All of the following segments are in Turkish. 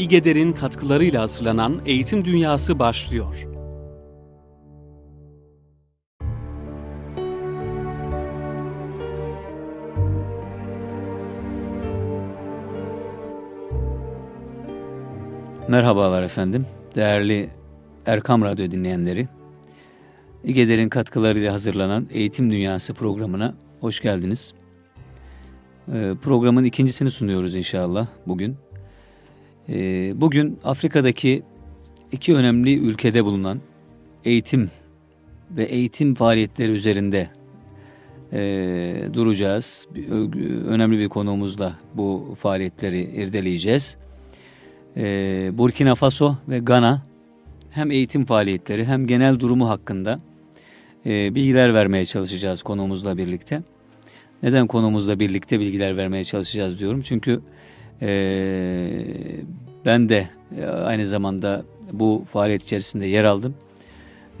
İGEDER'in katkılarıyla hazırlanan Eğitim Dünyası başlıyor. Merhabalar efendim, değerli Erkam Radyo dinleyenleri. İGEDER'in katkılarıyla hazırlanan Eğitim Dünyası programına hoş geldiniz. Ee, programın ikincisini sunuyoruz inşallah bugün. Ee, bugün Afrika'daki iki önemli ülkede bulunan eğitim ve eğitim faaliyetleri üzerinde e, duracağız. Önemli bir konuğumuzla bu faaliyetleri irdeleyeceğiz. Ee, Burkina Faso ve Gana hem eğitim faaliyetleri hem genel durumu hakkında e, bilgiler vermeye çalışacağız konuğumuzla birlikte. Neden konuğumuzla birlikte bilgiler vermeye çalışacağız diyorum. Çünkü e, ben de e, aynı zamanda bu faaliyet içerisinde yer aldım.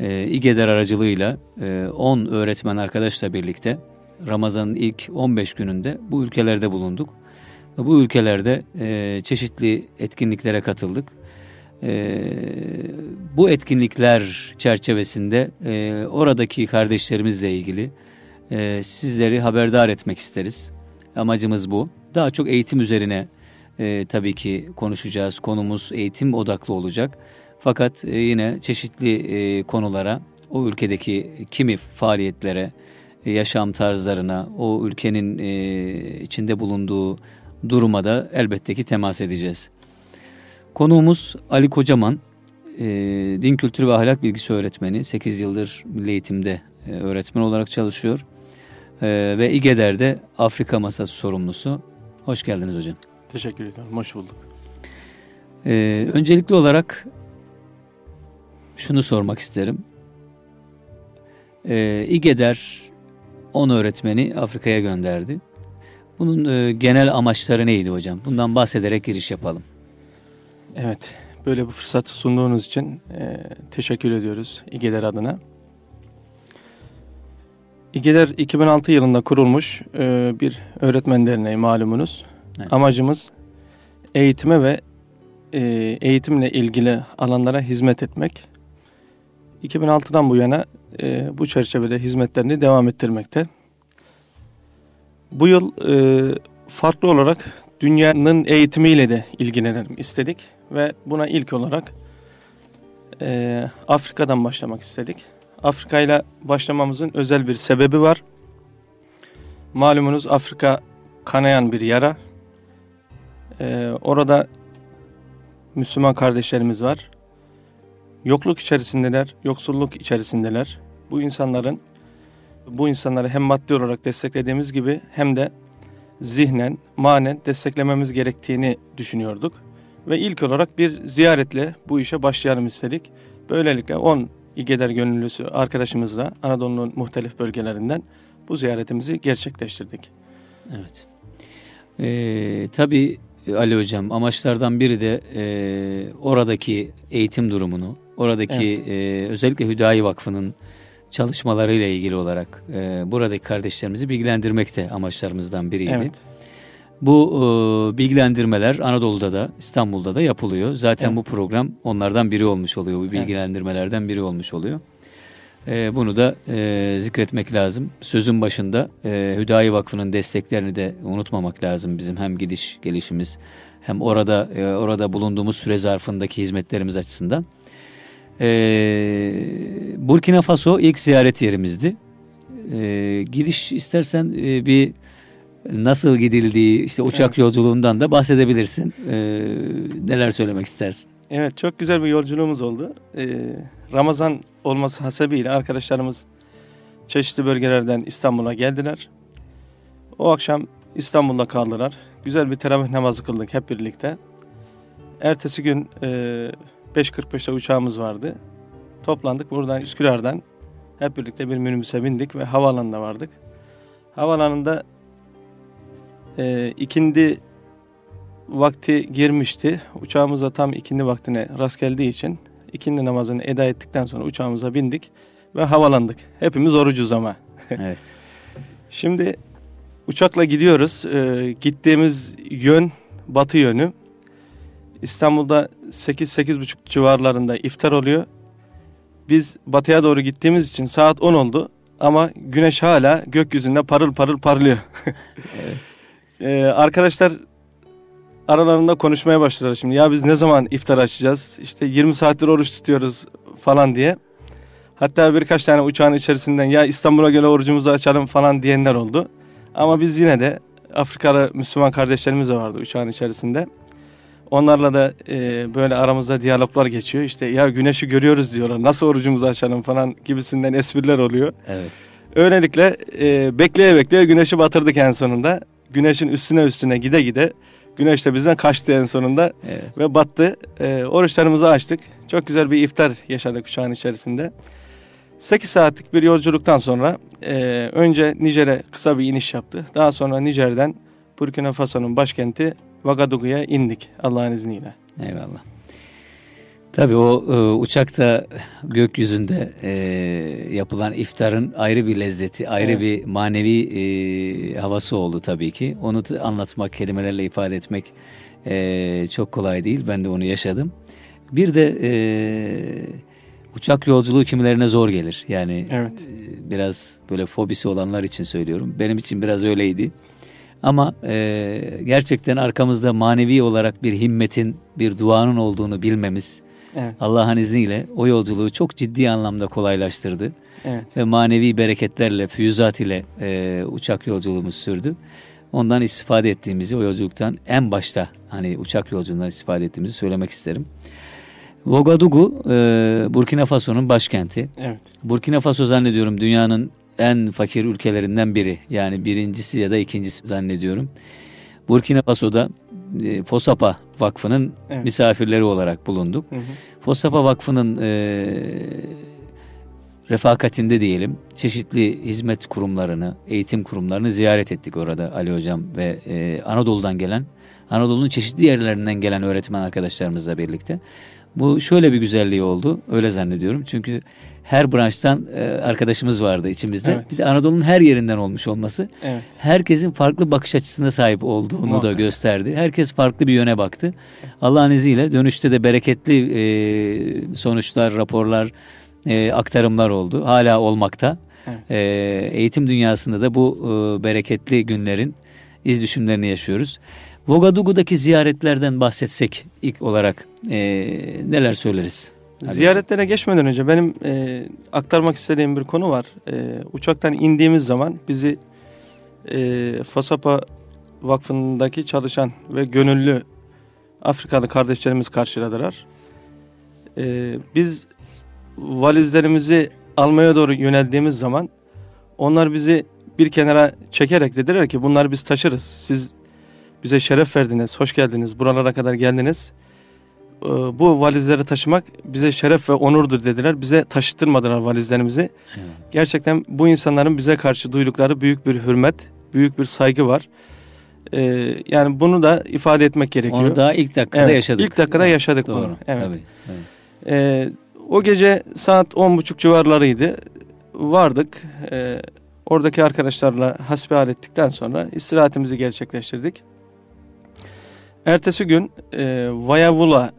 E, İGEDER aracılığıyla 10 e, öğretmen arkadaşla birlikte Ramazan'ın ilk 15 gününde bu ülkelerde bulunduk. Bu ülkelerde e, çeşitli etkinliklere katıldık. E, bu etkinlikler çerçevesinde e, oradaki kardeşlerimizle ilgili e, sizleri haberdar etmek isteriz. Amacımız bu. Daha çok eğitim üzerine e, tabii ki konuşacağız. Konumuz eğitim odaklı olacak. Fakat e, yine çeşitli e, konulara, o ülkedeki kimi faaliyetlere, e, yaşam tarzlarına, o ülkenin e, içinde bulunduğu duruma da elbette ki temas edeceğiz. Konuğumuz Ali Kocaman, e, din kültürü ve ahlak bilgisi öğretmeni. 8 yıldır milli eğitimde e, öğretmen olarak çalışıyor. E, ve İGEDER'de Afrika Masası sorumlusu. Hoş geldiniz hocam. Teşekkür ederim, hoş bulduk. E, öncelikli olarak şunu sormak isterim. E, İGEDER 10 öğretmeni Afrika'ya gönderdi. Bunun e, genel amaçları neydi hocam? Bundan bahsederek giriş yapalım. Evet, böyle bir fırsatı sunduğunuz için e, teşekkür ediyoruz İGEDER adına. İGEDER 2006 yılında kurulmuş e, bir öğretmen derneği malumunuz. Evet. Amacımız eğitime ve e, eğitimle ilgili alanlara hizmet etmek. 2006'dan bu yana e, bu çerçevede hizmetlerini devam ettirmekte. Bu yıl e, farklı olarak dünyanın eğitimiyle de ilgilenelim istedik ve buna ilk olarak e, Afrika'dan başlamak istedik. Afrika ile başlamamızın özel bir sebebi var. Malumunuz Afrika kanayan bir yara. E, orada Müslüman kardeşlerimiz var. Yokluk içerisindeler, yoksulluk içerisindeler. Bu insanların bu insanları hem maddi olarak desteklediğimiz gibi hem de zihnen, manen desteklememiz gerektiğini düşünüyorduk. Ve ilk olarak bir ziyaretle bu işe başlayalım istedik. Böylelikle 10 İGEDER gönüllüsü arkadaşımızla Anadolu'nun muhtelif bölgelerinden bu ziyaretimizi gerçekleştirdik. Evet. Ee, tabii Ali Hocam amaçlardan biri de e, oradaki eğitim durumunu, oradaki evet. e, özellikle Hüdayi Vakfı'nın çalışmalarıyla ilgili olarak e, buradaki kardeşlerimizi bilgilendirmek de amaçlarımızdan biriydi. Evet. Bu e, bilgilendirmeler Anadolu'da da İstanbul'da da yapılıyor. Zaten evet. bu program onlardan biri olmuş oluyor. Bu bilgilendirmelerden biri olmuş oluyor. E, bunu da e, zikretmek lazım. Sözün başında e, Hüdayi Vakfı'nın desteklerini de unutmamak lazım. Bizim hem gidiş gelişimiz hem orada e, orada bulunduğumuz süre zarfındaki hizmetlerimiz açısından. Ee, Burkina Faso ilk ziyaret yerimizdi. Ee, gidiş istersen e, bir nasıl gidildiği, işte uçak evet. yolculuğundan da bahsedebilirsin. Ee, neler söylemek istersin? Evet, çok güzel bir yolculuğumuz oldu. Ee, Ramazan olması hasebiyle arkadaşlarımız çeşitli bölgelerden İstanbul'a geldiler. O akşam İstanbul'da kaldılar. Güzel bir teravih namazı kıldık hep birlikte. Ertesi gün e, 5.45'te uçağımız vardı. Toplandık buradan Üsküdar'dan hep birlikte bir minibüse bindik ve havaalanına vardık. Havaalanında e, ikindi vakti girmişti. Uçağımıza tam ikindi vaktine rast geldiği için ikindi namazını eda ettikten sonra uçağımıza bindik ve havalandık. Hepimiz orucuz ama. Evet. Şimdi uçakla gidiyoruz. E, gittiğimiz yön batı yönü. İstanbul'da 8-8.30 civarlarında iftar oluyor. Biz batıya doğru gittiğimiz için saat 10 oldu ama güneş hala gökyüzünde parıl parıl parlıyor. evet. ee, arkadaşlar aralarında konuşmaya başladılar şimdi. Ya biz ne zaman iftar açacağız? İşte 20 saattir oruç tutuyoruz falan diye. Hatta birkaç tane uçağın içerisinden ya İstanbul'a göre orucumuzu açalım falan diyenler oldu. Ama biz yine de Afrikalı Müslüman kardeşlerimiz de vardı uçağın içerisinde. Onlarla da e, böyle aramızda diyaloglar geçiyor. İşte ya güneşi görüyoruz diyorlar. Nasıl orucumuzu açalım falan gibisinden espriler oluyor. Evet. Öylelikle e, bekleye bekleye güneşi batırdık en sonunda. Güneşin üstüne üstüne gide gide güneş de bizden kaçtı en sonunda evet. ve battı. E, oruçlarımızı açtık. Çok güzel bir iftar yaşadık uçağın içerisinde. 8 saatlik bir yolculuktan sonra e, önce Nijer'e kısa bir iniş yaptı. Daha sonra Nijer'den Burkina Faso'nun başkenti Vagadugu'ya indik Allah'ın izniyle. Eyvallah. Tabii o e, uçakta gökyüzünde e, yapılan iftarın ayrı bir lezzeti, ayrı evet. bir manevi e, havası oldu tabii ki. Onu anlatmak, kelimelerle ifade etmek e, çok kolay değil. Ben de onu yaşadım. Bir de e, uçak yolculuğu kimilerine zor gelir. Yani evet. e, biraz böyle fobisi olanlar için söylüyorum. Benim için biraz öyleydi. Ama e, gerçekten arkamızda manevi olarak bir himmetin, bir duanın olduğunu bilmemiz evet. Allah'ın izniyle o yolculuğu çok ciddi anlamda kolaylaştırdı. Evet. Ve manevi bereketlerle, füyüzat ile e, uçak yolculuğumuz sürdü. Ondan istifade ettiğimizi, o yolculuktan en başta hani uçak yolculuğundan istifade ettiğimizi söylemek isterim. Ouagadougou, e, Burkina Faso'nun başkenti. Evet. Burkina Faso zannediyorum dünyanın en fakir ülkelerinden biri. Yani birincisi ya da ikincisi zannediyorum. Burkina Faso'da e, Fosapa Vakfı'nın evet. misafirleri olarak bulunduk. Hı hı. Fosapa Vakfı'nın e, refakatinde diyelim çeşitli hizmet kurumlarını, eğitim kurumlarını ziyaret ettik orada Ali Hocam ve e, Anadolu'dan gelen, Anadolu'nun çeşitli yerlerinden gelen öğretmen arkadaşlarımızla birlikte. Bu şöyle bir güzelliği oldu, öyle zannediyorum. Çünkü her branştan e, arkadaşımız vardı içimizde. Evet. Bir de Anadolu'nun her yerinden olmuş olması evet. herkesin farklı bakış açısına sahip olduğunu Muhakkak. da gösterdi. Herkes farklı bir yöne baktı. Allah'ın izniyle dönüşte de bereketli e, sonuçlar, raporlar, e, aktarımlar oldu. Hala olmakta. Evet. E, eğitim dünyasında da bu e, bereketli günlerin iz düşümlerini yaşıyoruz. Vogadugu'daki ziyaretlerden bahsetsek ilk olarak e, neler söyleriz? Ziyaretlere geçmeden önce benim e, aktarmak istediğim bir konu var. E, uçaktan indiğimiz zaman bizi e, Fasapa Vakfı'ndaki çalışan ve gönüllü Afrikalı kardeşlerimiz karşıladılar. E, biz valizlerimizi almaya doğru yöneldiğimiz zaman onlar bizi bir kenara çekerek dediler ki bunları biz taşırız. Siz bize şeref verdiniz, hoş geldiniz, buralara kadar geldiniz. Ee, bu valizleri taşımak bize şeref ve onurdur dediler. Bize taşıtırmadılar valizlerimizi. Evet. Gerçekten bu insanların bize karşı duydukları büyük bir hürmet, büyük bir saygı var. Ee, yani bunu da ifade etmek gerekiyor. Onu daha ilk dakikada evet, yaşadık. İlk dakikada evet, yaşadık doğru, bunu. Evet. Tabii, tabii. Ee, o gece saat on buçuk civarlarıydı. Vardık. Ee, oradaki arkadaşlarla hasbihal ettikten sonra istirahatimizi gerçekleştirdik. Ertesi gün e, Vayavula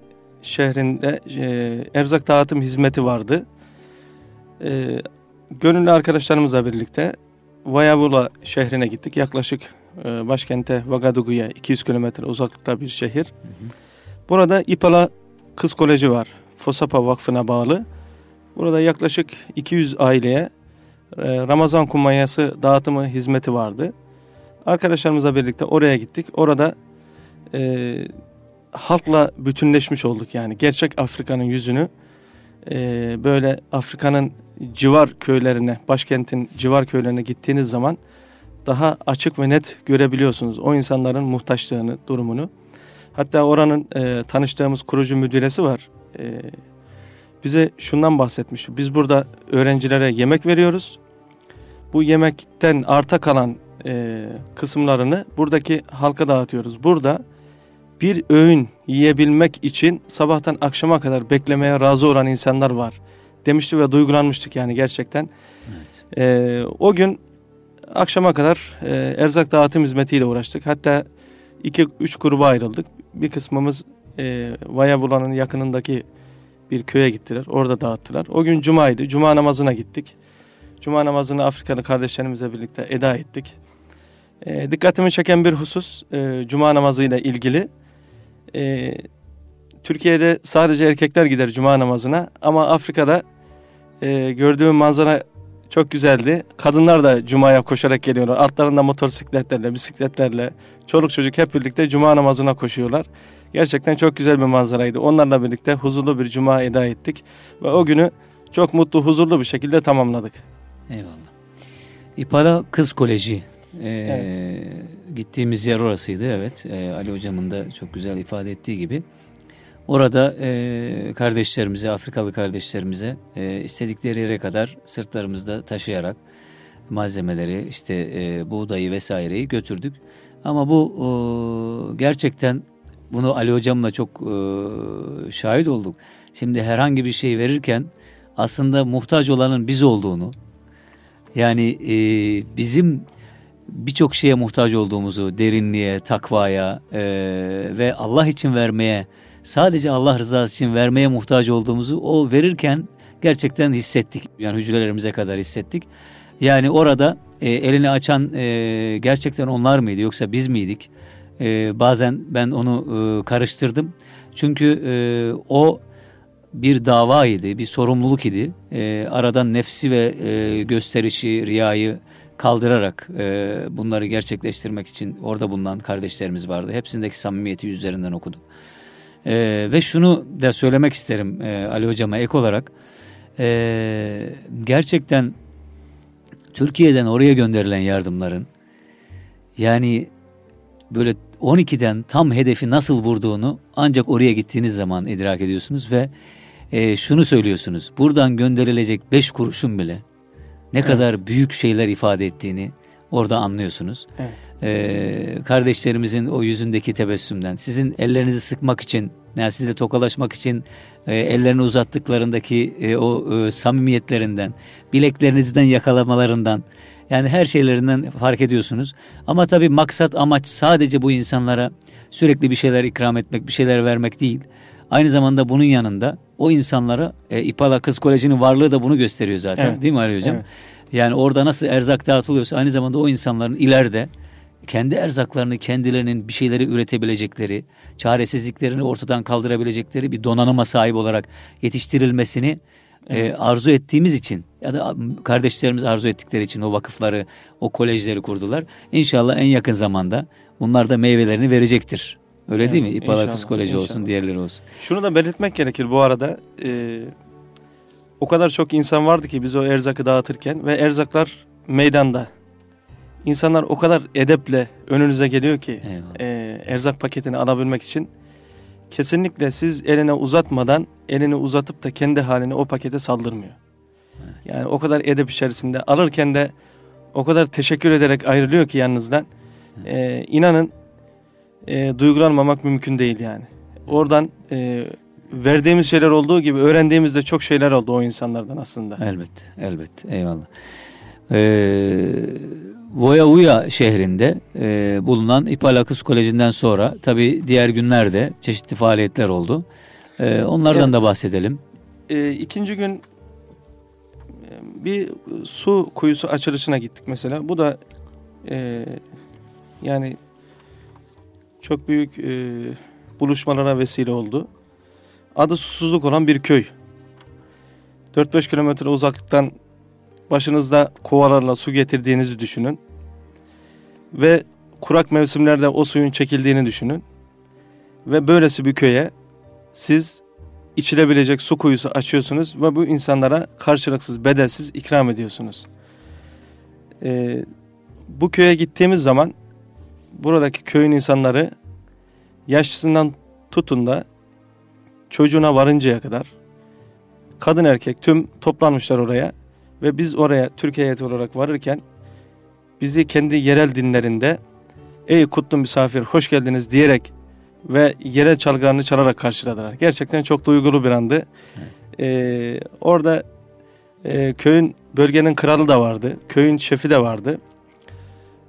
şehrinde e, erzak dağıtım hizmeti vardı. E, gönüllü arkadaşlarımızla birlikte Vayavula şehrine gittik. Yaklaşık e, başkente Vagadugu'ya 200 kilometre uzaklıkta bir şehir. Burada İpala Kız Koleji var. Fosapa Vakfı'na bağlı. Burada yaklaşık 200 aileye e, Ramazan kumanyası dağıtımı hizmeti vardı. Arkadaşlarımızla birlikte oraya gittik. Orada e, halkla bütünleşmiş olduk yani. Gerçek Afrika'nın yüzünü e, böyle Afrika'nın civar köylerine, başkentin civar köylerine gittiğiniz zaman daha açık ve net görebiliyorsunuz o insanların muhtaçlığını, durumunu. Hatta oranın e, tanıştığımız kurucu müdüresi var. E, bize şundan bahsetmiş. Biz burada öğrencilere yemek veriyoruz. Bu yemekten arta kalan e, kısımlarını buradaki halka dağıtıyoruz. Burada bir öğün yiyebilmek için sabahtan akşama kadar beklemeye razı olan insanlar var demişti ve duygulanmıştık yani gerçekten. Evet. Ee, o gün akşama kadar e, erzak dağıtım hizmetiyle uğraştık. Hatta iki üç gruba ayrıldık. Bir kısmımız e, Vayabulan'ın yakınındaki bir köye gittiler. Orada dağıttılar. O gün cumaydı. Cuma namazına gittik. Cuma namazını Afrikalı kardeşlerimizle birlikte eda ettik. E, dikkatimi çeken bir husus e, cuma namazıyla ilgili. E, Türkiye'de sadece erkekler gider cuma namazına ama Afrika'da e, gördüğüm manzara çok güzeldi. Kadınlar da cumaya koşarak geliyorlar. Altlarında motosikletlerle, bisikletlerle, çoluk çocuk hep birlikte cuma namazına koşuyorlar. Gerçekten çok güzel bir manzaraydı. Onlarla birlikte huzurlu bir cuma eda ettik. Ve o günü çok mutlu, huzurlu bir şekilde tamamladık. Eyvallah. İpala Kız Koleji ee, evet. Gittiğimiz yer orasıydı evet. Ee, Ali hocamın da çok güzel ifade ettiği gibi. Orada e, kardeşlerimize, Afrikalı kardeşlerimize e, istedikleri yere kadar sırtlarımızda taşıyarak malzemeleri, işte e, buğdayı vesaireyi götürdük. Ama bu e, gerçekten bunu Ali hocamla çok e, şahit olduk. Şimdi herhangi bir şey verirken aslında muhtaç olanın biz olduğunu, yani e, bizim birçok şeye muhtaç olduğumuzu, derinliğe, takvaya e, ve Allah için vermeye, sadece Allah rızası için vermeye muhtaç olduğumuzu o verirken gerçekten hissettik. Yani hücrelerimize kadar hissettik. Yani orada e, elini açan e, gerçekten onlar mıydı yoksa biz miydik? E, bazen ben onu e, karıştırdım. Çünkü e, o bir davaydı, bir sorumluluk idi. E, aradan nefsi ve e, gösterişi, riyayı kaldırarak e, bunları gerçekleştirmek için orada bulunan kardeşlerimiz vardı. Hepsindeki samimiyeti yüzlerinden okudum. E, ve şunu da söylemek isterim e, Ali Hocam'a ek olarak. E, gerçekten Türkiye'den oraya gönderilen yardımların yani böyle 12'den tam hedefi nasıl vurduğunu ancak oraya gittiğiniz zaman idrak ediyorsunuz ve e, şunu söylüyorsunuz. Buradan gönderilecek 5 kuruşun bile ne evet. kadar büyük şeyler ifade ettiğini orada anlıyorsunuz. Evet. Ee, kardeşlerimizin o yüzündeki tebessümden, sizin ellerinizi sıkmak için, yani sizle tokalaşmak için e, ellerini uzattıklarındaki e, o e, samimiyetlerinden, bileklerinizden yakalamalarından, yani her şeylerinden fark ediyorsunuz. Ama tabii maksat, amaç sadece bu insanlara sürekli bir şeyler ikram etmek, bir şeyler vermek değil. Aynı zamanda bunun yanında o insanlara e, İpala Kız Koleji'nin varlığı da bunu gösteriyor zaten evet. değil mi Ali Hocam? Evet. Yani orada nasıl erzak dağıtılıyorsa aynı zamanda o insanların ileride kendi erzaklarını kendilerinin bir şeyleri üretebilecekleri, çaresizliklerini ortadan kaldırabilecekleri bir donanıma sahip olarak yetiştirilmesini e, evet. e, arzu ettiğimiz için ya da kardeşlerimiz arzu ettikleri için o vakıfları, o kolejleri kurdular. İnşallah en yakın zamanda bunlar da meyvelerini verecektir. Öyle evet, değil mi? İpala Psikoloji inşallah. olsun, diğerleri olsun. Şunu da belirtmek gerekir bu arada. E, o kadar çok insan vardı ki biz o erzakı dağıtırken ve erzaklar meydanda. İnsanlar o kadar edeple önünüze geliyor ki e, erzak paketini alabilmek için. Kesinlikle siz eline uzatmadan elini uzatıp da kendi haline o pakete saldırmıyor. Evet. Yani o kadar edep içerisinde alırken de o kadar teşekkür ederek ayrılıyor ki yanınızdan. Evet. E, inanın e, duygulanmamak mümkün değil yani. Oradan e, verdiğimiz şeyler olduğu gibi öğrendiğimiz de çok şeyler oldu o insanlardan aslında. Elbette, elbette. Eyvallah. Ee, Voya şehrinde e, bulunan İpalakıs Koleji'nden sonra tabi diğer günlerde çeşitli faaliyetler oldu. E, onlardan evet. da bahsedelim. E, ikinci gün e, bir su kuyusu açılışına gittik mesela. Bu da e, yani çok büyük e, buluşmalara vesile oldu. Adı susuzluk olan bir köy. 4-5 kilometre uzaklıktan başınızda kovalarla su getirdiğinizi düşünün. Ve kurak mevsimlerde o suyun çekildiğini düşünün. Ve böylesi bir köye siz içilebilecek su kuyusu açıyorsunuz ve bu insanlara karşılıksız, bedelsiz ikram ediyorsunuz. Ee, bu köye gittiğimiz zaman buradaki köyün insanları yaşlısından tutun da çocuğuna varıncaya kadar kadın erkek tüm toplanmışlar oraya ve biz oraya Türkiye heyeti olarak varırken bizi kendi yerel dinlerinde ey kutlu misafir hoş geldiniz diyerek ve yerel çalgılarını çalarak karşıladılar. Gerçekten çok duygulu bir andı. Evet. Ee, orada e, köyün bölgenin kralı da vardı. Köyün şefi de vardı.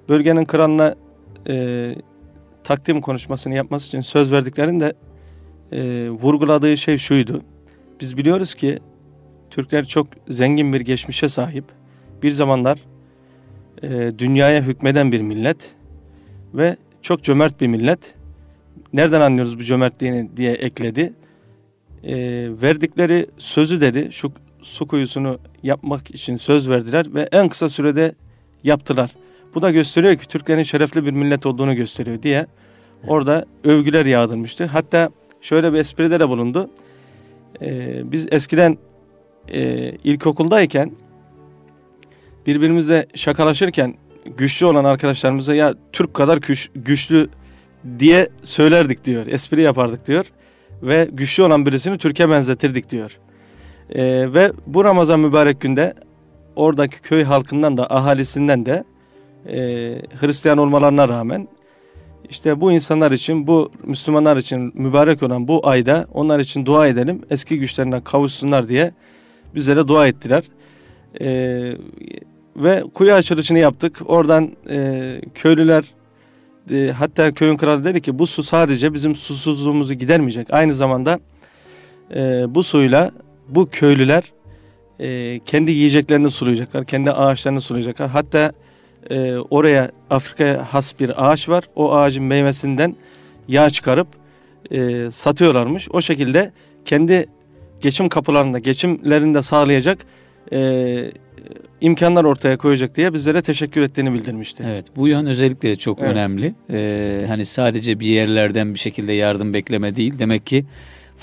Bölgenin kralına e, takdim konuşmasını yapması için söz verdiklerinde e, vurguladığı şey şuydu. Biz biliyoruz ki Türkler çok zengin bir geçmişe sahip. Bir zamanlar e, dünyaya hükmeden bir millet ve çok cömert bir millet. Nereden anlıyoruz bu cömertliğini diye ekledi. E, verdikleri sözü dedi şu su kuyusunu yapmak için söz verdiler ve en kısa sürede yaptılar. Bu da gösteriyor ki Türklerin şerefli bir millet olduğunu gösteriyor diye orada övgüler yağdırmıştı. Hatta şöyle bir espride de bulundu. Ee, biz eskiden e, ilkokuldayken birbirimizle şakalaşırken güçlü olan arkadaşlarımıza ya Türk kadar güç, güçlü diye söylerdik diyor. Espri yapardık diyor. Ve güçlü olan birisini Türkiye benzetirdik diyor. Ee, ve bu Ramazan mübarek günde oradaki köy halkından da ahalisinden de e, Hristiyan olmalarına rağmen işte bu insanlar için, bu Müslümanlar için mübarek olan bu ayda onlar için dua edelim. Eski güçlerine kavuşsunlar diye bizlere dua ettiler. Ee, ve kuyu açılışını yaptık. Oradan e, köylüler e, hatta köyün kralı dedi ki bu su sadece bizim susuzluğumuzu gidermeyecek. Aynı zamanda e, bu suyla bu köylüler e, kendi yiyeceklerini sulayacaklar. Kendi ağaçlarını sulayacaklar. Hatta e, oraya Afrika'ya has bir ağaç var. O ağacın meyvesinden yağ çıkarıp e, satıyorlarmış. O şekilde kendi geçim kapılarında, geçimlerini sağlayacak e, imkanlar ortaya koyacak diye bizlere teşekkür ettiğini bildirmişti. Evet bu yön özellikle çok evet. önemli. Ee, hani sadece bir yerlerden bir şekilde yardım bekleme değil. Demek ki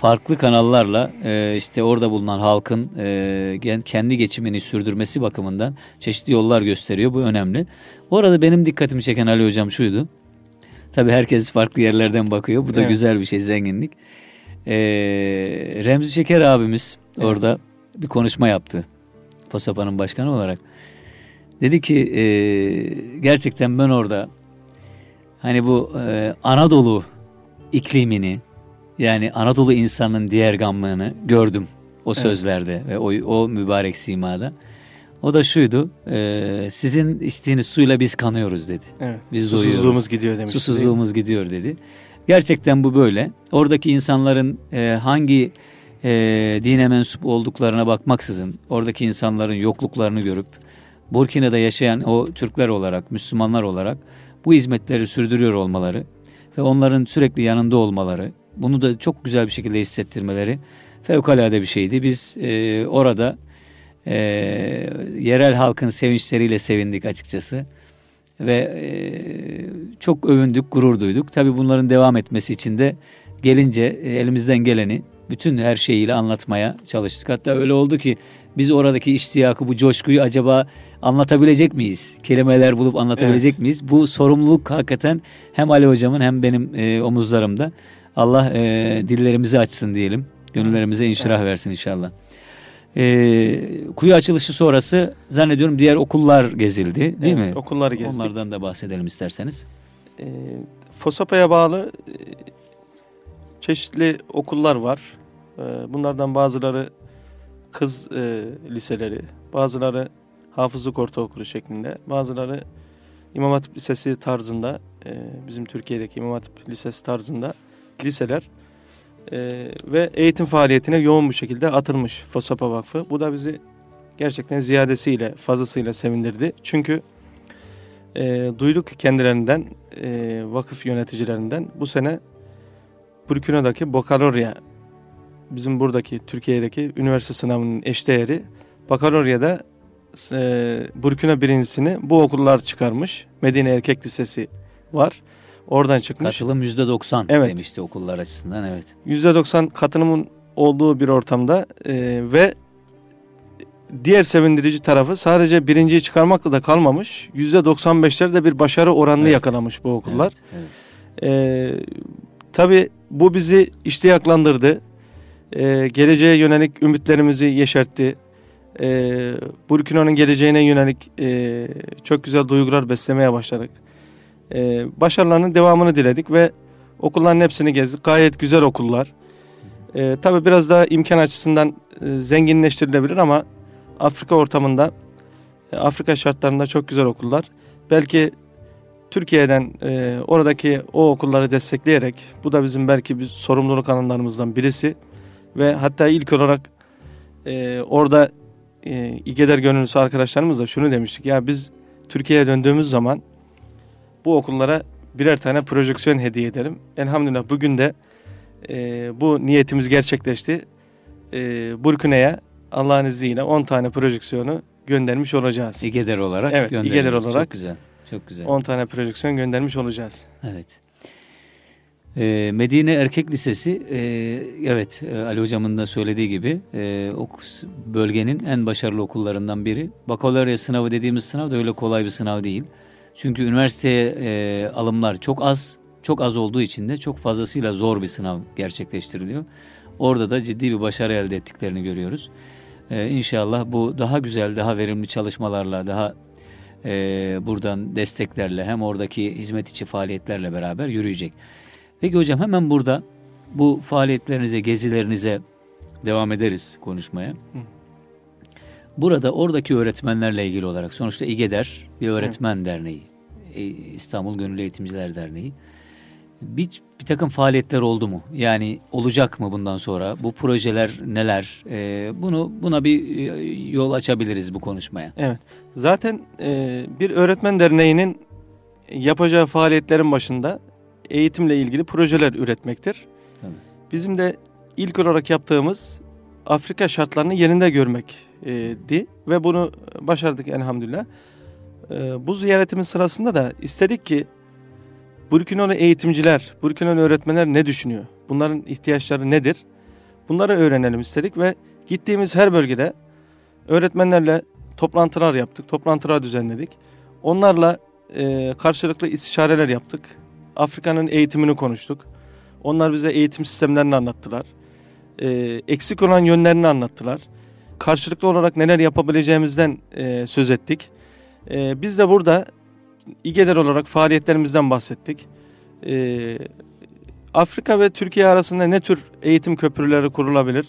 farklı kanallarla e, işte orada bulunan halkın e, kendi geçimini sürdürmesi bakımından çeşitli yollar gösteriyor. Bu önemli. Orada benim dikkatimi çeken Ali Hocam şuydu. Tabii herkes farklı yerlerden bakıyor. Bu da evet. güzel bir şey zenginlik. E, Remzi Şeker abimiz evet. orada bir konuşma yaptı. FOSAPA'nın başkanı olarak. Dedi ki e, gerçekten ben orada hani bu e, Anadolu iklimini yani Anadolu insanının diğer gamlığını gördüm o sözlerde evet. ve o, o mübarek simada. O da şuydu, e, sizin içtiğiniz suyla biz kanıyoruz dedi. Evet. Biz Susuzluğumuz doyuyoruz. gidiyor demiş. Susuzluğumuz gidiyor dedi. Gerçekten bu böyle. Oradaki insanların e, hangi e, dine mensup olduklarına bakmaksızın, oradaki insanların yokluklarını görüp, Burkina'da yaşayan o Türkler olarak, Müslümanlar olarak bu hizmetleri sürdürüyor olmaları ve onların sürekli yanında olmaları, bunu da çok güzel bir şekilde hissettirmeleri fevkalade bir şeydi. Biz e, orada e, yerel halkın sevinçleriyle sevindik açıkçası ve e, çok övündük, gurur duyduk. Tabii bunların devam etmesi için de gelince e, elimizden geleni bütün her şeyiyle anlatmaya çalıştık. Hatta öyle oldu ki biz oradaki iştiyakı, bu coşkuyu acaba anlatabilecek miyiz? Kelimeler bulup anlatabilecek evet. miyiz? Bu sorumluluk hakikaten hem Ali hocamın hem benim e, omuzlarımda. Allah e, dillerimizi açsın diyelim. Gönüllerimize inşirah versin inşallah. E, kuyu açılışı sonrası zannediyorum diğer okullar gezildi değil evet, mi? okulları gezdik. Onlardan da bahsedelim isterseniz. E, FOSAPA'ya bağlı e, çeşitli okullar var. E, bunlardan bazıları kız e, liseleri, bazıları hafızlık ortaokulu şeklinde, bazıları İmam Hatip Lisesi tarzında, e, bizim Türkiye'deki İmam Hatip Lisesi tarzında liseler e, ve eğitim faaliyetine yoğun bir şekilde atılmış FOSAPA Vakfı. Bu da bizi gerçekten ziyadesiyle, fazlasıyla sevindirdi. Çünkü e, duyduk kendilerinden, e, vakıf yöneticilerinden bu sene Burkina'daki Bakalorya, bizim buradaki Türkiye'deki üniversite sınavının eşdeğeri Bakalorya'da e, Burkina birincisini bu okullar çıkarmış. Medine Erkek Lisesi var. Oradan çıkmış. Katılım yüzde doksan evet. demişti okullar açısından evet. Yüzde doksan katılımın olduğu bir ortamda e, ve diğer sevindirici tarafı sadece birinciyi çıkarmakla da kalmamış. Yüzde doksan beşlerde bir başarı oranını evet. yakalamış bu okullar. Evet, evet. E, tabii bu bizi iştiyaklandırdı. E, geleceğe yönelik ümitlerimizi yeşertti. E, Burkina'nın geleceğine yönelik e, çok güzel duygular beslemeye başladık e, başarılarının devamını diledik ve okulların hepsini gezdik. Gayet güzel okullar. E, tabii biraz daha imkan açısından e, zenginleştirilebilir ama Afrika ortamında, e, Afrika şartlarında çok güzel okullar. Belki Türkiye'den e, oradaki o okulları destekleyerek bu da bizim belki bir sorumluluk alanlarımızdan birisi ve hatta ilk olarak e, orada e, İGEDER gönüllüsü arkadaşlarımızla şunu demiştik ya biz Türkiye'ye döndüğümüz zaman bu okullara birer tane projeksiyon hediye edelim. Elhamdülillah bugün de e, bu niyetimiz gerçekleşti. E, Burkine'ye Allah'ın izniyle 10 tane projeksiyonu göndermiş olacağız. İGEDER olarak Evet, İGEDER olarak. Çok güzel. Çok güzel. 10 tane projeksiyon göndermiş olacağız. Evet. Ee, Medine Erkek Lisesi, e, evet e, Ali Hocam'ın da söylediği gibi e, o bölgenin en başarılı okullarından biri. Bakalorya sınavı dediğimiz sınav da öyle kolay bir sınav değil. Çünkü üniversiteye e, alımlar çok az, çok az olduğu için de çok fazlasıyla zor bir sınav gerçekleştiriliyor. Orada da ciddi bir başarı elde ettiklerini görüyoruz. Ee, inşallah bu daha güzel, daha verimli çalışmalarla, daha e, buradan desteklerle hem oradaki hizmet içi faaliyetlerle beraber yürüyecek. Peki hocam hemen burada bu faaliyetlerinize, gezilerinize devam ederiz konuşmaya. Burada oradaki öğretmenlerle ilgili olarak sonuçta İGEDER bir öğretmen evet. derneği, e, İstanbul Gönüllü Eğitimciler Derneği. Bir, bir takım faaliyetler oldu mu? Yani olacak mı bundan sonra? Bu projeler neler? Ee, bunu buna bir e, yol açabiliriz bu konuşmaya. Evet. Zaten e, bir öğretmen derneğinin yapacağı faaliyetlerin başında eğitimle ilgili projeler üretmektir. Tabii. Bizim de ilk olarak yaptığımız Afrika şartlarını yerinde görmekti ve bunu başardık elhamdülillah. E, bu ziyaretimiz sırasında da istedik ki Burkinalı eğitimciler, Burkinalı öğretmenler ne düşünüyor? Bunların ihtiyaçları nedir? Bunları öğrenelim istedik ve gittiğimiz her bölgede öğretmenlerle toplantılar yaptık, toplantılar düzenledik. Onlarla e, karşılıklı istişareler yaptık. Afrika'nın eğitimini konuştuk. Onlar bize eğitim sistemlerini anlattılar. E, eksik olan yönlerini anlattılar. Karşılıklı olarak neler yapabileceğimizden e, söz ettik. E, biz de burada İGEDER olarak faaliyetlerimizden bahsettik. Ee, Afrika ve Türkiye arasında ne tür eğitim köprüleri kurulabilir?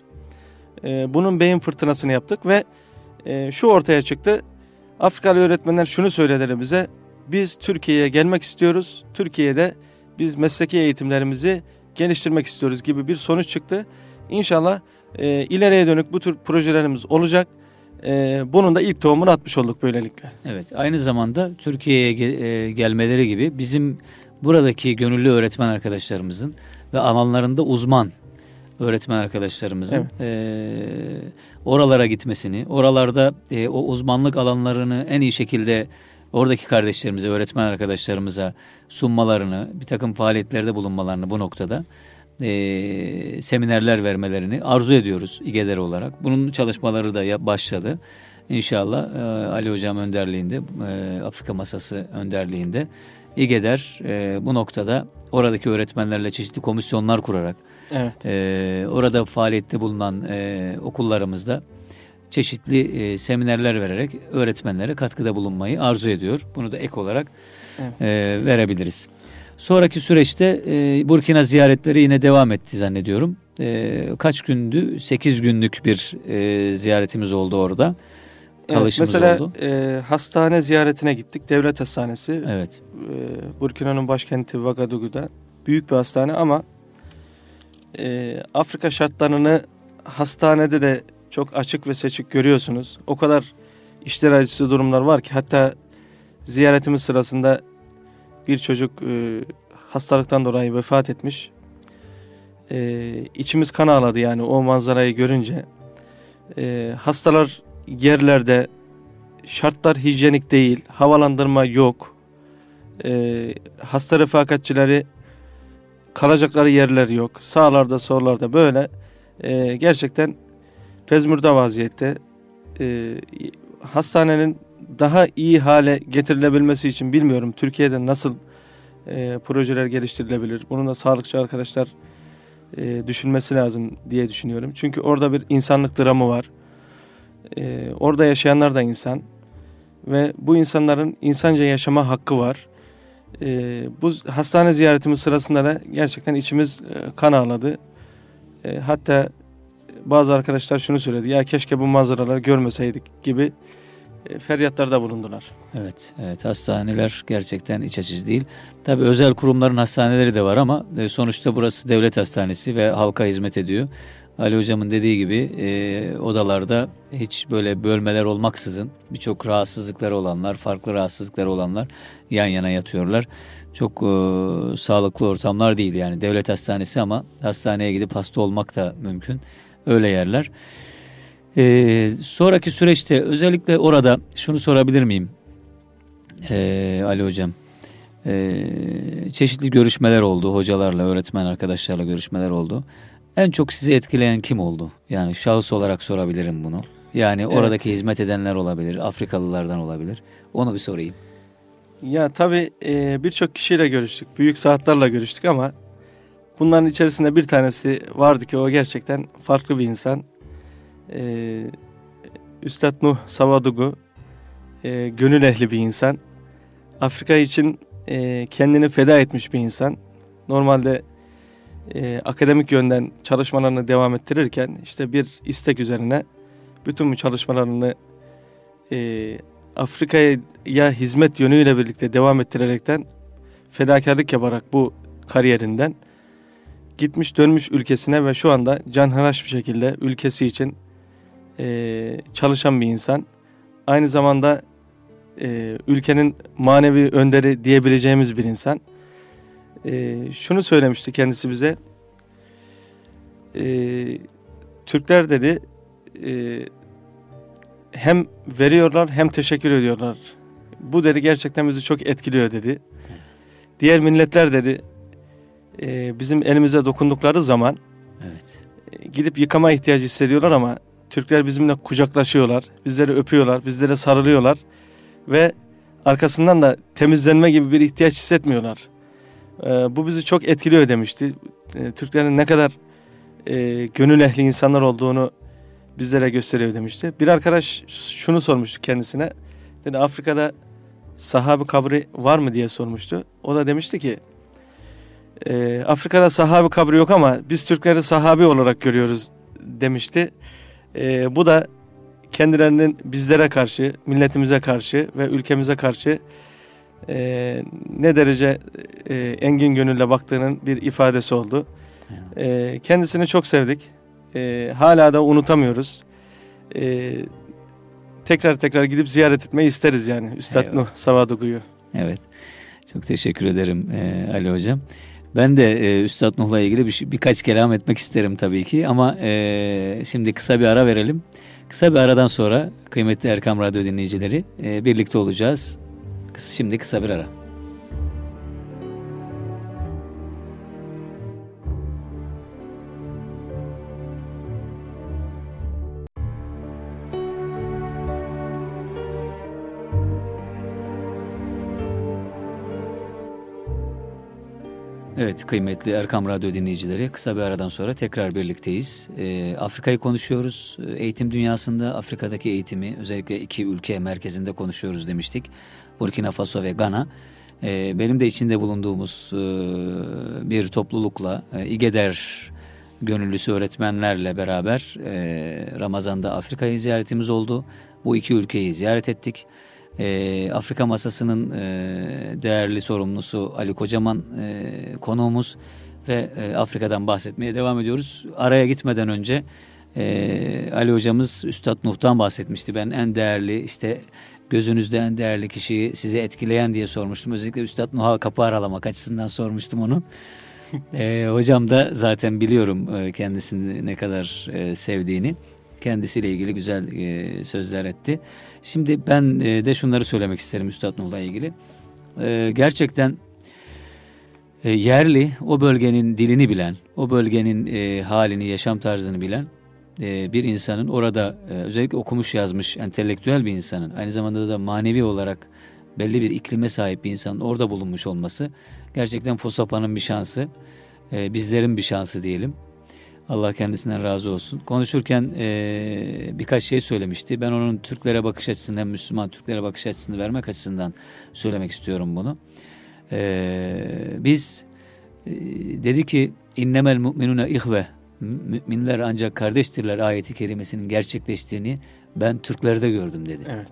Ee, bunun beyin fırtınasını yaptık ve e, şu ortaya çıktı. Afrikalı öğretmenler şunu söylediler bize. Biz Türkiye'ye gelmek istiyoruz. Türkiye'de biz mesleki eğitimlerimizi geliştirmek istiyoruz gibi bir sonuç çıktı. İnşallah e, ileriye dönük bu tür projelerimiz olacak e, bunun da ilk tohumunu atmış olduk böylelikle. Evet aynı zamanda Türkiye'ye e, gelmeleri gibi bizim buradaki gönüllü öğretmen arkadaşlarımızın ve alanlarında uzman öğretmen arkadaşlarımızın evet. e, oralara gitmesini, oralarda e, o uzmanlık alanlarını en iyi şekilde oradaki kardeşlerimize, öğretmen arkadaşlarımıza sunmalarını, bir takım faaliyetlerde bulunmalarını bu noktada e, seminerler vermelerini arzu ediyoruz İGEDER olarak. Bunun çalışmaları da başladı. İnşallah e, Ali Hocam önderliğinde, e, Afrika Masası önderliğinde İGEDER e, bu noktada oradaki öğretmenlerle çeşitli komisyonlar kurarak evet. e, orada faaliyette bulunan e, okullarımızda çeşitli e, seminerler vererek öğretmenlere katkıda bulunmayı arzu ediyor. Bunu da ek olarak evet. e, verebiliriz. Sonraki süreçte e, Burkina ziyaretleri yine devam etti zannediyorum. E, kaç gündü? 8 günlük bir e, ziyaretimiz oldu orada. Evet, mesela oldu. E, hastane ziyaretine gittik. Devlet hastanesi. Evet. E, Burkina'nın başkenti Ouagadougou'da. Büyük bir hastane ama e, Afrika şartlarını hastanede de çok açık ve seçik görüyorsunuz. O kadar işler acısı durumlar var ki hatta ziyaretimiz sırasında bir çocuk e, hastalıktan dolayı vefat etmiş. E, içimiz kan ağladı yani o manzarayı görünce. E, hastalar yerlerde şartlar hijyenik değil, havalandırma yok. E, hasta refakatçileri kalacakları yerler yok. Sağlarda sollarda böyle e, gerçekten pezmürde vaziyette. E, hastanenin daha iyi hale getirilebilmesi için bilmiyorum Türkiye'de nasıl e, projeler geliştirilebilir. Bunun da sağlıkçı arkadaşlar e, düşünmesi lazım diye düşünüyorum. Çünkü orada bir insanlık dramı var. E, orada yaşayanlar da insan ve bu insanların insanca yaşama hakkı var. E, bu hastane ziyaretimiz sırasında da gerçekten içimiz e, kan ağladı. E, hatta bazı arkadaşlar şunu söyledi. Ya keşke bu manzaraları görmeseydik gibi feryatlarda bulundular. Evet, evet hastaneler gerçekten iç açıcı değil. Tabii özel kurumların hastaneleri de var ama e, sonuçta burası devlet hastanesi ve halka hizmet ediyor. Ali Hocam'ın dediği gibi e, odalarda hiç böyle bölmeler olmaksızın birçok rahatsızlıkları olanlar, farklı rahatsızlıkları olanlar yan yana yatıyorlar. Çok e, sağlıklı ortamlar değil yani devlet hastanesi ama hastaneye gidip hasta olmak da mümkün. Öyle yerler. E, sonraki süreçte özellikle orada şunu sorabilir miyim e, Ali Hocam? E, çeşitli görüşmeler oldu hocalarla, öğretmen arkadaşlarla görüşmeler oldu. En çok sizi etkileyen kim oldu? Yani şahıs olarak sorabilirim bunu. Yani evet. oradaki hizmet edenler olabilir, Afrikalılardan olabilir. Onu bir sorayım. Ya tabii e, birçok kişiyle görüştük. Büyük saatlerle görüştük ama bunların içerisinde bir tanesi vardı ki o gerçekten farklı bir insan. E, Üstad Nuh Savadugu e, gönül ehli bir insan. Afrika için e, kendini feda etmiş bir insan. Normalde e, akademik yönden çalışmalarını devam ettirirken işte bir istek üzerine bütün bu çalışmalarını e, Afrika'ya hizmet yönüyle birlikte devam ettirerekten fedakarlık yaparak bu kariyerinden gitmiş dönmüş ülkesine ve şu anda canhıraş bir şekilde ülkesi için e, çalışan bir insan. Aynı zamanda e, ülkenin manevi önderi diyebileceğimiz bir insan. E, şunu söylemişti kendisi bize. E, Türkler dedi e, hem veriyorlar hem teşekkür ediyorlar. Bu dedi gerçekten bizi çok etkiliyor dedi. Diğer milletler dedi e, bizim elimize dokundukları zaman evet. e, gidip yıkama ihtiyacı hissediyorlar ama Türkler bizimle kucaklaşıyorlar, bizleri öpüyorlar, bizlere sarılıyorlar ve arkasından da temizlenme gibi bir ihtiyaç hissetmiyorlar. E, bu bizi çok etkiliyor demişti. E, Türklerin ne kadar e, gönül ehli insanlar olduğunu bizlere gösteriyor demişti. Bir arkadaş şunu sormuştu kendisine. Dedi Afrika'da sahabe kabri var mı diye sormuştu. O da demişti ki e, Afrika'da sahabe kabri yok ama biz Türkleri sahabi olarak görüyoruz demişti. E, bu da kendilerinin bizlere karşı, milletimize karşı ve ülkemize karşı e, ne derece e, engin gönülle baktığının bir ifadesi oldu. E, kendisini çok sevdik. E, hala da unutamıyoruz. E, tekrar tekrar gidip ziyaret etmeyi isteriz yani Üstad Eyvallah. Nuh Savadugu'yu. Evet. Çok teşekkür ederim e, Ali Hocam. Ben de e, Üstad Nuh'la ilgili bir, birkaç kelam etmek isterim tabii ki ama e, şimdi kısa bir ara verelim. Kısa bir aradan sonra kıymetli Erkam Radyo dinleyicileri e, birlikte olacağız. Şimdi kısa bir ara. Evet kıymetli Erkam Radyo dinleyicileri kısa bir aradan sonra tekrar birlikteyiz. Ee, Afrika'yı konuşuyoruz. Ee, eğitim dünyasında Afrika'daki eğitimi özellikle iki ülke merkezinde konuşuyoruz demiştik. Burkina Faso ve Gana. Ee, benim de içinde bulunduğumuz e, bir toplulukla e, İGEDER gönüllüsü öğretmenlerle beraber e, Ramazan'da Afrika'yı ziyaretimiz oldu. Bu iki ülkeyi ziyaret ettik e, Afrika Masası'nın e, değerli sorumlusu Ali Kocaman e, konuğumuz ve e, Afrika'dan bahsetmeye devam ediyoruz. Araya gitmeden önce e, Ali hocamız Üstad Nuh'tan bahsetmişti. Ben en değerli işte gözünüzde en değerli kişiyi sizi etkileyen diye sormuştum. Özellikle Üstad Nuh'a kapı aralamak açısından sormuştum onu. e, hocam da zaten biliyorum e, kendisini ne kadar e, sevdiğini. Kendisiyle ilgili güzel e, sözler etti. Şimdi ben e, de şunları söylemek isterim Üstad Nuh'la ilgili. E, gerçekten e, yerli, o bölgenin dilini bilen, o bölgenin e, halini, yaşam tarzını bilen e, bir insanın orada e, özellikle okumuş yazmış, entelektüel bir insanın, aynı zamanda da manevi olarak belli bir iklime sahip bir insanın orada bulunmuş olması gerçekten Fosapa'nın bir şansı, e, bizlerin bir şansı diyelim. Allah kendisinden razı olsun. Konuşurken e, birkaç şey söylemişti. Ben onun Türklere bakış açısından, Müslüman Türklere bakış açısını vermek açısından söylemek istiyorum bunu. E, biz e, dedi ki innemel mu'minune ihve müminler ancak kardeştirler ayeti kerimesinin gerçekleştiğini ben Türklerde gördüm dedi. Evet.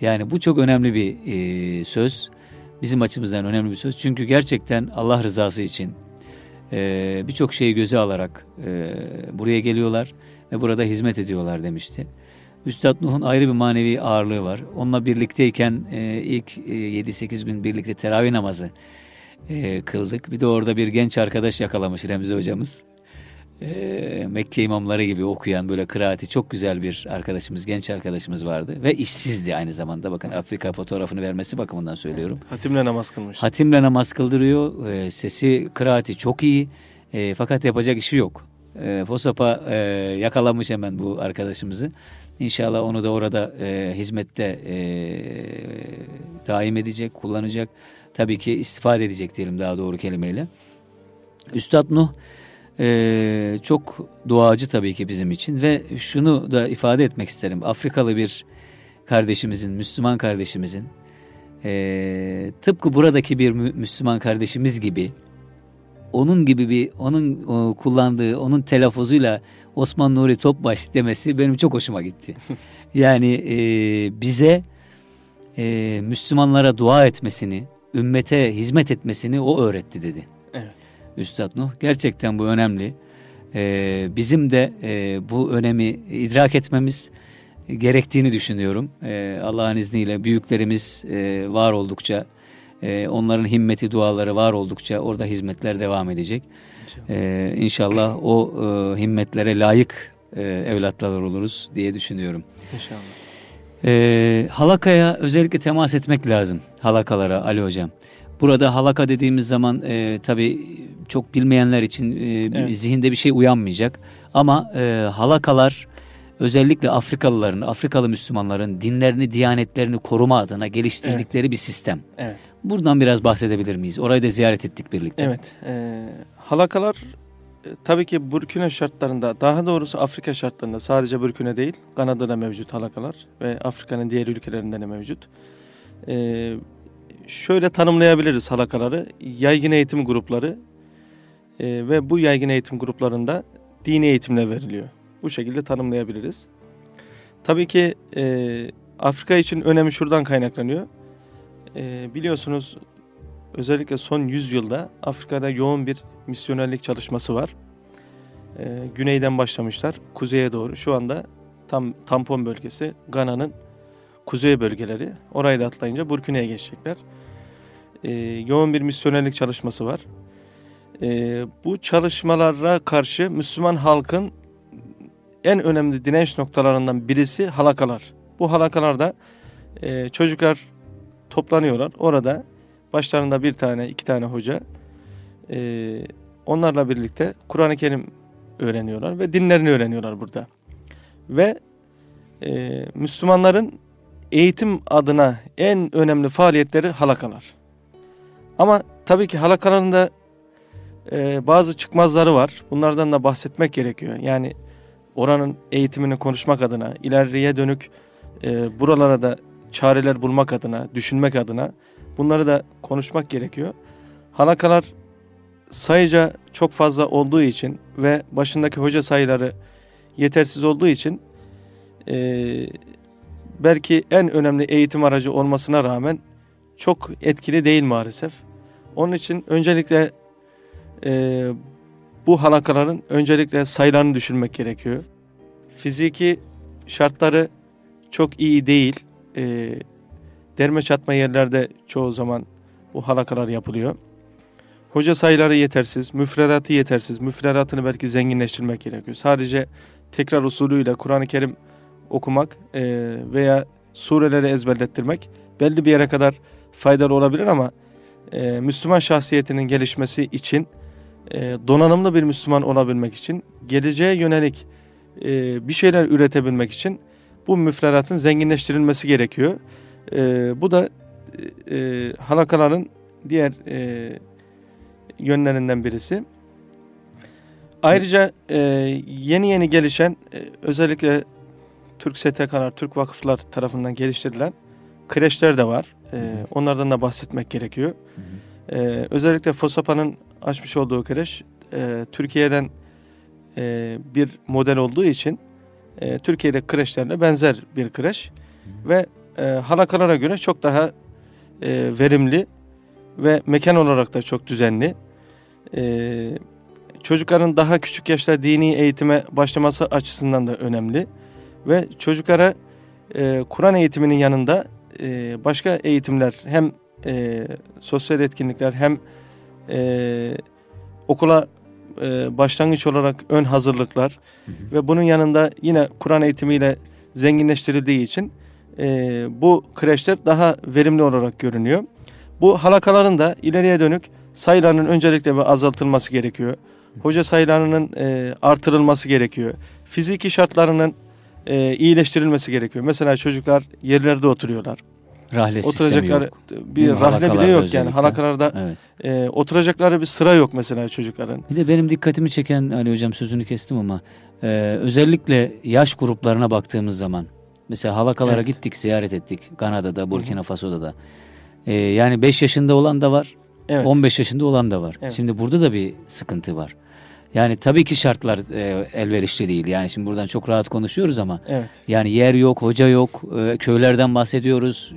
Yani bu çok önemli bir e, söz. Bizim açımızdan önemli bir söz. Çünkü gerçekten Allah rızası için e, birçok şeyi göze alarak e, buraya geliyorlar ve burada hizmet ediyorlar demişti. Üstad Nuh'un ayrı bir manevi ağırlığı var. Onunla birlikteyken e, ilk e, 7-8 gün birlikte teravih namazı e, kıldık. Bir de orada bir genç arkadaş yakalamış Remzi hocamız. E, Mekke imamları gibi okuyan böyle kıraati çok güzel bir arkadaşımız, genç arkadaşımız vardı. Ve işsizdi aynı zamanda. Bakın Afrika fotoğrafını vermesi bakımından söylüyorum. Hatimle namaz kılmış. Hatimle namaz kıldırıyor. E, sesi, kıraati çok iyi. E, fakat yapacak işi yok. E, Fosapa e, yakalamış hemen bu arkadaşımızı. İnşallah onu da orada e, hizmette e, daim edecek, kullanacak. Tabii ki istifade edecek diyelim daha doğru kelimeyle. Üstad Nuh e, çok duacı tabii ki bizim için ve şunu da ifade etmek isterim. Afrikalı bir kardeşimizin, Müslüman kardeşimizin e, tıpkı buradaki bir Müslüman kardeşimiz gibi onun gibi bir onun o, kullandığı onun telaffuzuyla Osman Nuri Topbaş demesi benim çok hoşuma gitti. Yani e, bize e, Müslümanlara dua etmesini, ümmete hizmet etmesini o öğretti dedi. Üstad Nuh gerçekten bu önemli. E, bizim de e, bu önemi idrak etmemiz gerektiğini düşünüyorum. E, Allah'ın izniyle büyüklerimiz e, var oldukça, e, onların himmeti duaları var oldukça orada hizmetler devam edecek. Ee, inşallah o e, himmetlere layık e, evlatlar oluruz diye düşünüyorum. İnşallah. Ee, halakaya özellikle temas etmek lazım. Halakalara Ali Hocam. Burada halaka dediğimiz zaman e, tabii çok bilmeyenler için e, evet. zihinde bir şey uyanmayacak. Ama e, halakalar özellikle Afrikalıların, Afrikalı Müslümanların dinlerini, diyanetlerini koruma adına geliştirdikleri evet. bir sistem. Evet. Buradan biraz bahsedebilir miyiz? Orayı da ziyaret ettik birlikte. Evet. E, halakalar e, tabii ki Burkina şartlarında, daha doğrusu Afrika şartlarında sadece Burkina değil, Kanada'da mevcut halakalar ve Afrika'nın diğer ülkelerinde de mevcut. E, şöyle tanımlayabiliriz halakaları. Yaygın eğitim grupları e, ve bu yaygın eğitim gruplarında dini eğitimle veriliyor. Bu şekilde tanımlayabiliriz. Tabii ki e, Afrika için önemi şuradan kaynaklanıyor. E, biliyorsunuz özellikle son 100 yılda Afrika'da yoğun bir misyonerlik çalışması var. E, güneyden başlamışlar kuzeye doğru. Şu anda tam tampon bölgesi Gana'nın kuzey bölgeleri. Orayı da atlayınca Burkina'ya geçecekler. E, yoğun bir misyonerlik çalışması var. E, bu çalışmalara karşı Müslüman halkın en önemli direnç noktalarından birisi halakalar. Bu halakalarda e, çocuklar toplanıyorlar. Orada başlarında bir tane iki tane hoca e, onlarla birlikte Kur'an-ı Kerim öğreniyorlar ve dinlerini öğreniyorlar burada. Ve e, Müslümanların eğitim adına en önemli faaliyetleri halakalar. Ama tabii ki halakaların da e, bazı çıkmazları var. Bunlardan da bahsetmek gerekiyor. Yani oranın eğitimini konuşmak adına, ileriye dönük e, buralara da çareler bulmak adına, düşünmek adına bunları da konuşmak gerekiyor. Halakalar sayıca çok fazla olduğu için ve başındaki hoca sayıları yetersiz olduğu için e, belki en önemli eğitim aracı olmasına rağmen çok etkili değil maalesef. Onun için öncelikle e, bu halakaların öncelikle sayılarını düşürmek gerekiyor. Fiziki şartları çok iyi değil. E, derme çatma yerlerde çoğu zaman bu halakalar yapılıyor. Hoca sayıları yetersiz, müfredatı yetersiz. Müfredatını belki zenginleştirmek gerekiyor. Sadece tekrar usulüyle Kur'an-ı Kerim okumak e, veya sureleri ezberlettirmek belli bir yere kadar faydalı olabilir ama e, Müslüman şahsiyetinin gelişmesi için e, donanımlı bir Müslüman olabilmek için, geleceğe yönelik e, bir şeyler üretebilmek için bu müfredatın zenginleştirilmesi gerekiyor. E, bu da e, halakaların diğer e, yönlerinden birisi. Ayrıca e, yeni yeni gelişen e, özellikle Türk STK'lar, Türk vakıflar tarafından geliştirilen kreşler de var. E, onlardan da bahsetmek gerekiyor. E, özellikle FOSAPA'nın açmış olduğu kreş e, Türkiye'den e, bir model olduğu için e, Türkiye'de kreşlerine benzer bir kreş Hı. ve e, halakalara göre çok daha e, verimli ve mekan olarak da çok düzenli. E, çocukların daha küçük yaşta dini eğitime başlaması açısından da önemli. Ve çocuklara e, Kur'an eğitiminin yanında e, başka eğitimler hem e, sosyal etkinlikler hem e, okula e, başlangıç olarak ön hazırlıklar hı hı. ve bunun yanında yine Kur'an eğitimiyle zenginleştirildiği için e, bu kreşler daha verimli olarak görünüyor. Bu halakaların da ileriye dönük sayılarının öncelikle bir azaltılması gerekiyor. Hoca sayılarının e, artırılması gerekiyor. Fiziki şartlarının e, iyileştirilmesi gerekiyor. Mesela çocuklar yerlerde oturuyorlar. Rahle Oturacakları yok. bir rahle bile yok özellikle. yani halakalarda evet. e, oturacakları bir sıra yok mesela çocukların. Bir de benim dikkatimi çeken Ali hocam sözünü kestim ama e, özellikle yaş gruplarına baktığımız zaman mesela halakalara evet. gittik ziyaret ettik Kanada'da Burkina Faso'da da. E, yani 5 yaşında olan da var. Evet. 15 yaşında olan da var. Evet. Şimdi burada da bir sıkıntı var. Yani tabii ki şartlar e, elverişli değil. Yani şimdi buradan çok rahat konuşuyoruz ama evet. yani yer yok, hoca yok, e, köylerden bahsediyoruz.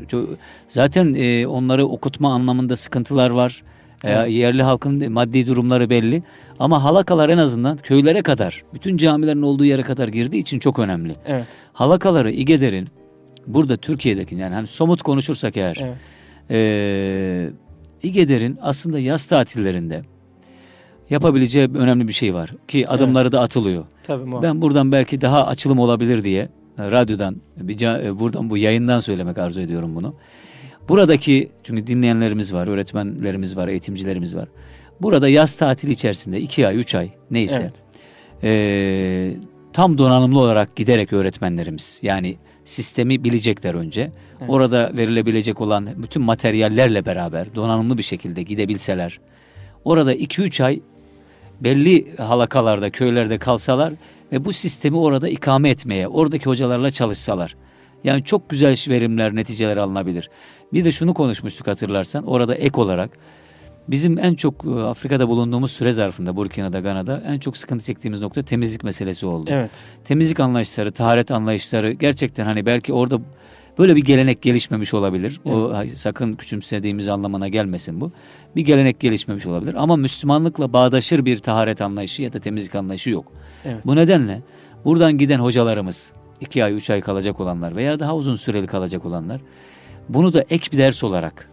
Zaten e, onları okutma anlamında sıkıntılar var. E, evet. E, yerli halkın maddi durumları belli. Ama halakalar en azından köylere kadar, bütün camilerin olduğu yere kadar girdiği için çok önemli. Evet. Halakaları İGEDER'in burada Türkiye'deki yani hani somut konuşursak eğer evet. e, İGEDER'in aslında yaz tatillerinde yapabileceği önemli bir şey var ki adımları evet. da atılıyor. Tabii, ben buradan belki daha açılım olabilir diye e, radyodan bir e, buradan bu yayından söylemek arzu ediyorum bunu. Buradaki çünkü dinleyenlerimiz var, öğretmenlerimiz var, eğitimcilerimiz var. Burada yaz tatili içerisinde iki ay, üç ay neyse evet. e, tam donanımlı olarak giderek öğretmenlerimiz yani sistemi bilecekler önce. Evet. Orada verilebilecek olan bütün materyallerle beraber donanımlı bir şekilde gidebilseler. Orada iki üç ay belli halakalarda, köylerde kalsalar ve bu sistemi orada ikame etmeye, oradaki hocalarla çalışsalar. Yani çok güzel verimler, neticeler alınabilir. Bir de şunu konuşmuştuk hatırlarsan orada ek olarak bizim en çok e, Afrika'da bulunduğumuz süre zarfında Burkina'da, Gana'da en çok sıkıntı çektiğimiz nokta temizlik meselesi oldu. Evet. Temizlik anlayışları, taharet anlayışları gerçekten hani belki orada Böyle bir gelenek gelişmemiş olabilir. Evet. O sakın küçümsediğimiz anlamına gelmesin bu. Bir gelenek gelişmemiş olabilir ama Müslümanlıkla bağdaşır bir taharet anlayışı ya da temizlik anlayışı yok. Evet. Bu nedenle buradan giden hocalarımız, iki ay, üç ay kalacak olanlar veya daha uzun süreli kalacak olanlar bunu da ek bir ders olarak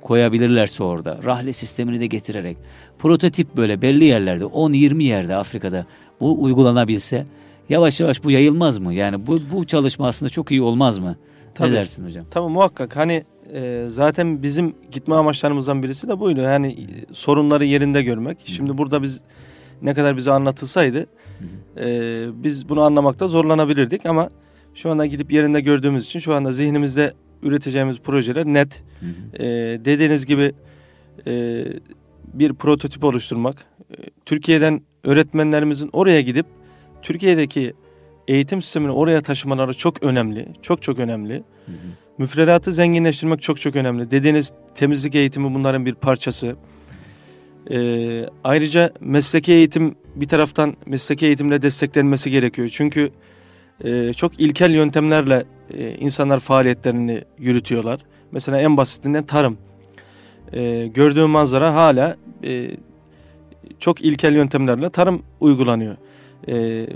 koyabilirlerse orada rahle sistemini de getirerek prototip böyle belli yerlerde 10-20 yerde Afrika'da bu uygulanabilse yavaş yavaş bu yayılmaz mı? Yani bu, bu çalışma aslında çok iyi olmaz mı? Tabii, ne dersin hocam? Tabii muhakkak. Hani e, zaten bizim gitme amaçlarımızdan birisi de buydu. Yani e, sorunları yerinde görmek. Hı. Şimdi burada biz ne kadar bize anlatılsaydı e, biz bunu anlamakta zorlanabilirdik ama şu anda gidip yerinde gördüğümüz için şu anda zihnimizde üreteceğimiz projeler net. Hı hı. E, dediğiniz gibi e, bir prototip oluşturmak. E, Türkiye'den öğretmenlerimizin oraya gidip Türkiye'deki eğitim sistemini oraya taşımaları çok önemli. Çok çok önemli. Hı hı. Müfredatı zenginleştirmek çok çok önemli. Dediğiniz temizlik eğitimi bunların bir parçası. Ee, ayrıca mesleki eğitim bir taraftan mesleki eğitimle desteklenmesi gerekiyor. Çünkü e, çok ilkel yöntemlerle e, insanlar faaliyetlerini yürütüyorlar. Mesela en basitinden tarım. E, gördüğüm manzara hala e, çok ilkel yöntemlerle tarım uygulanıyor. E,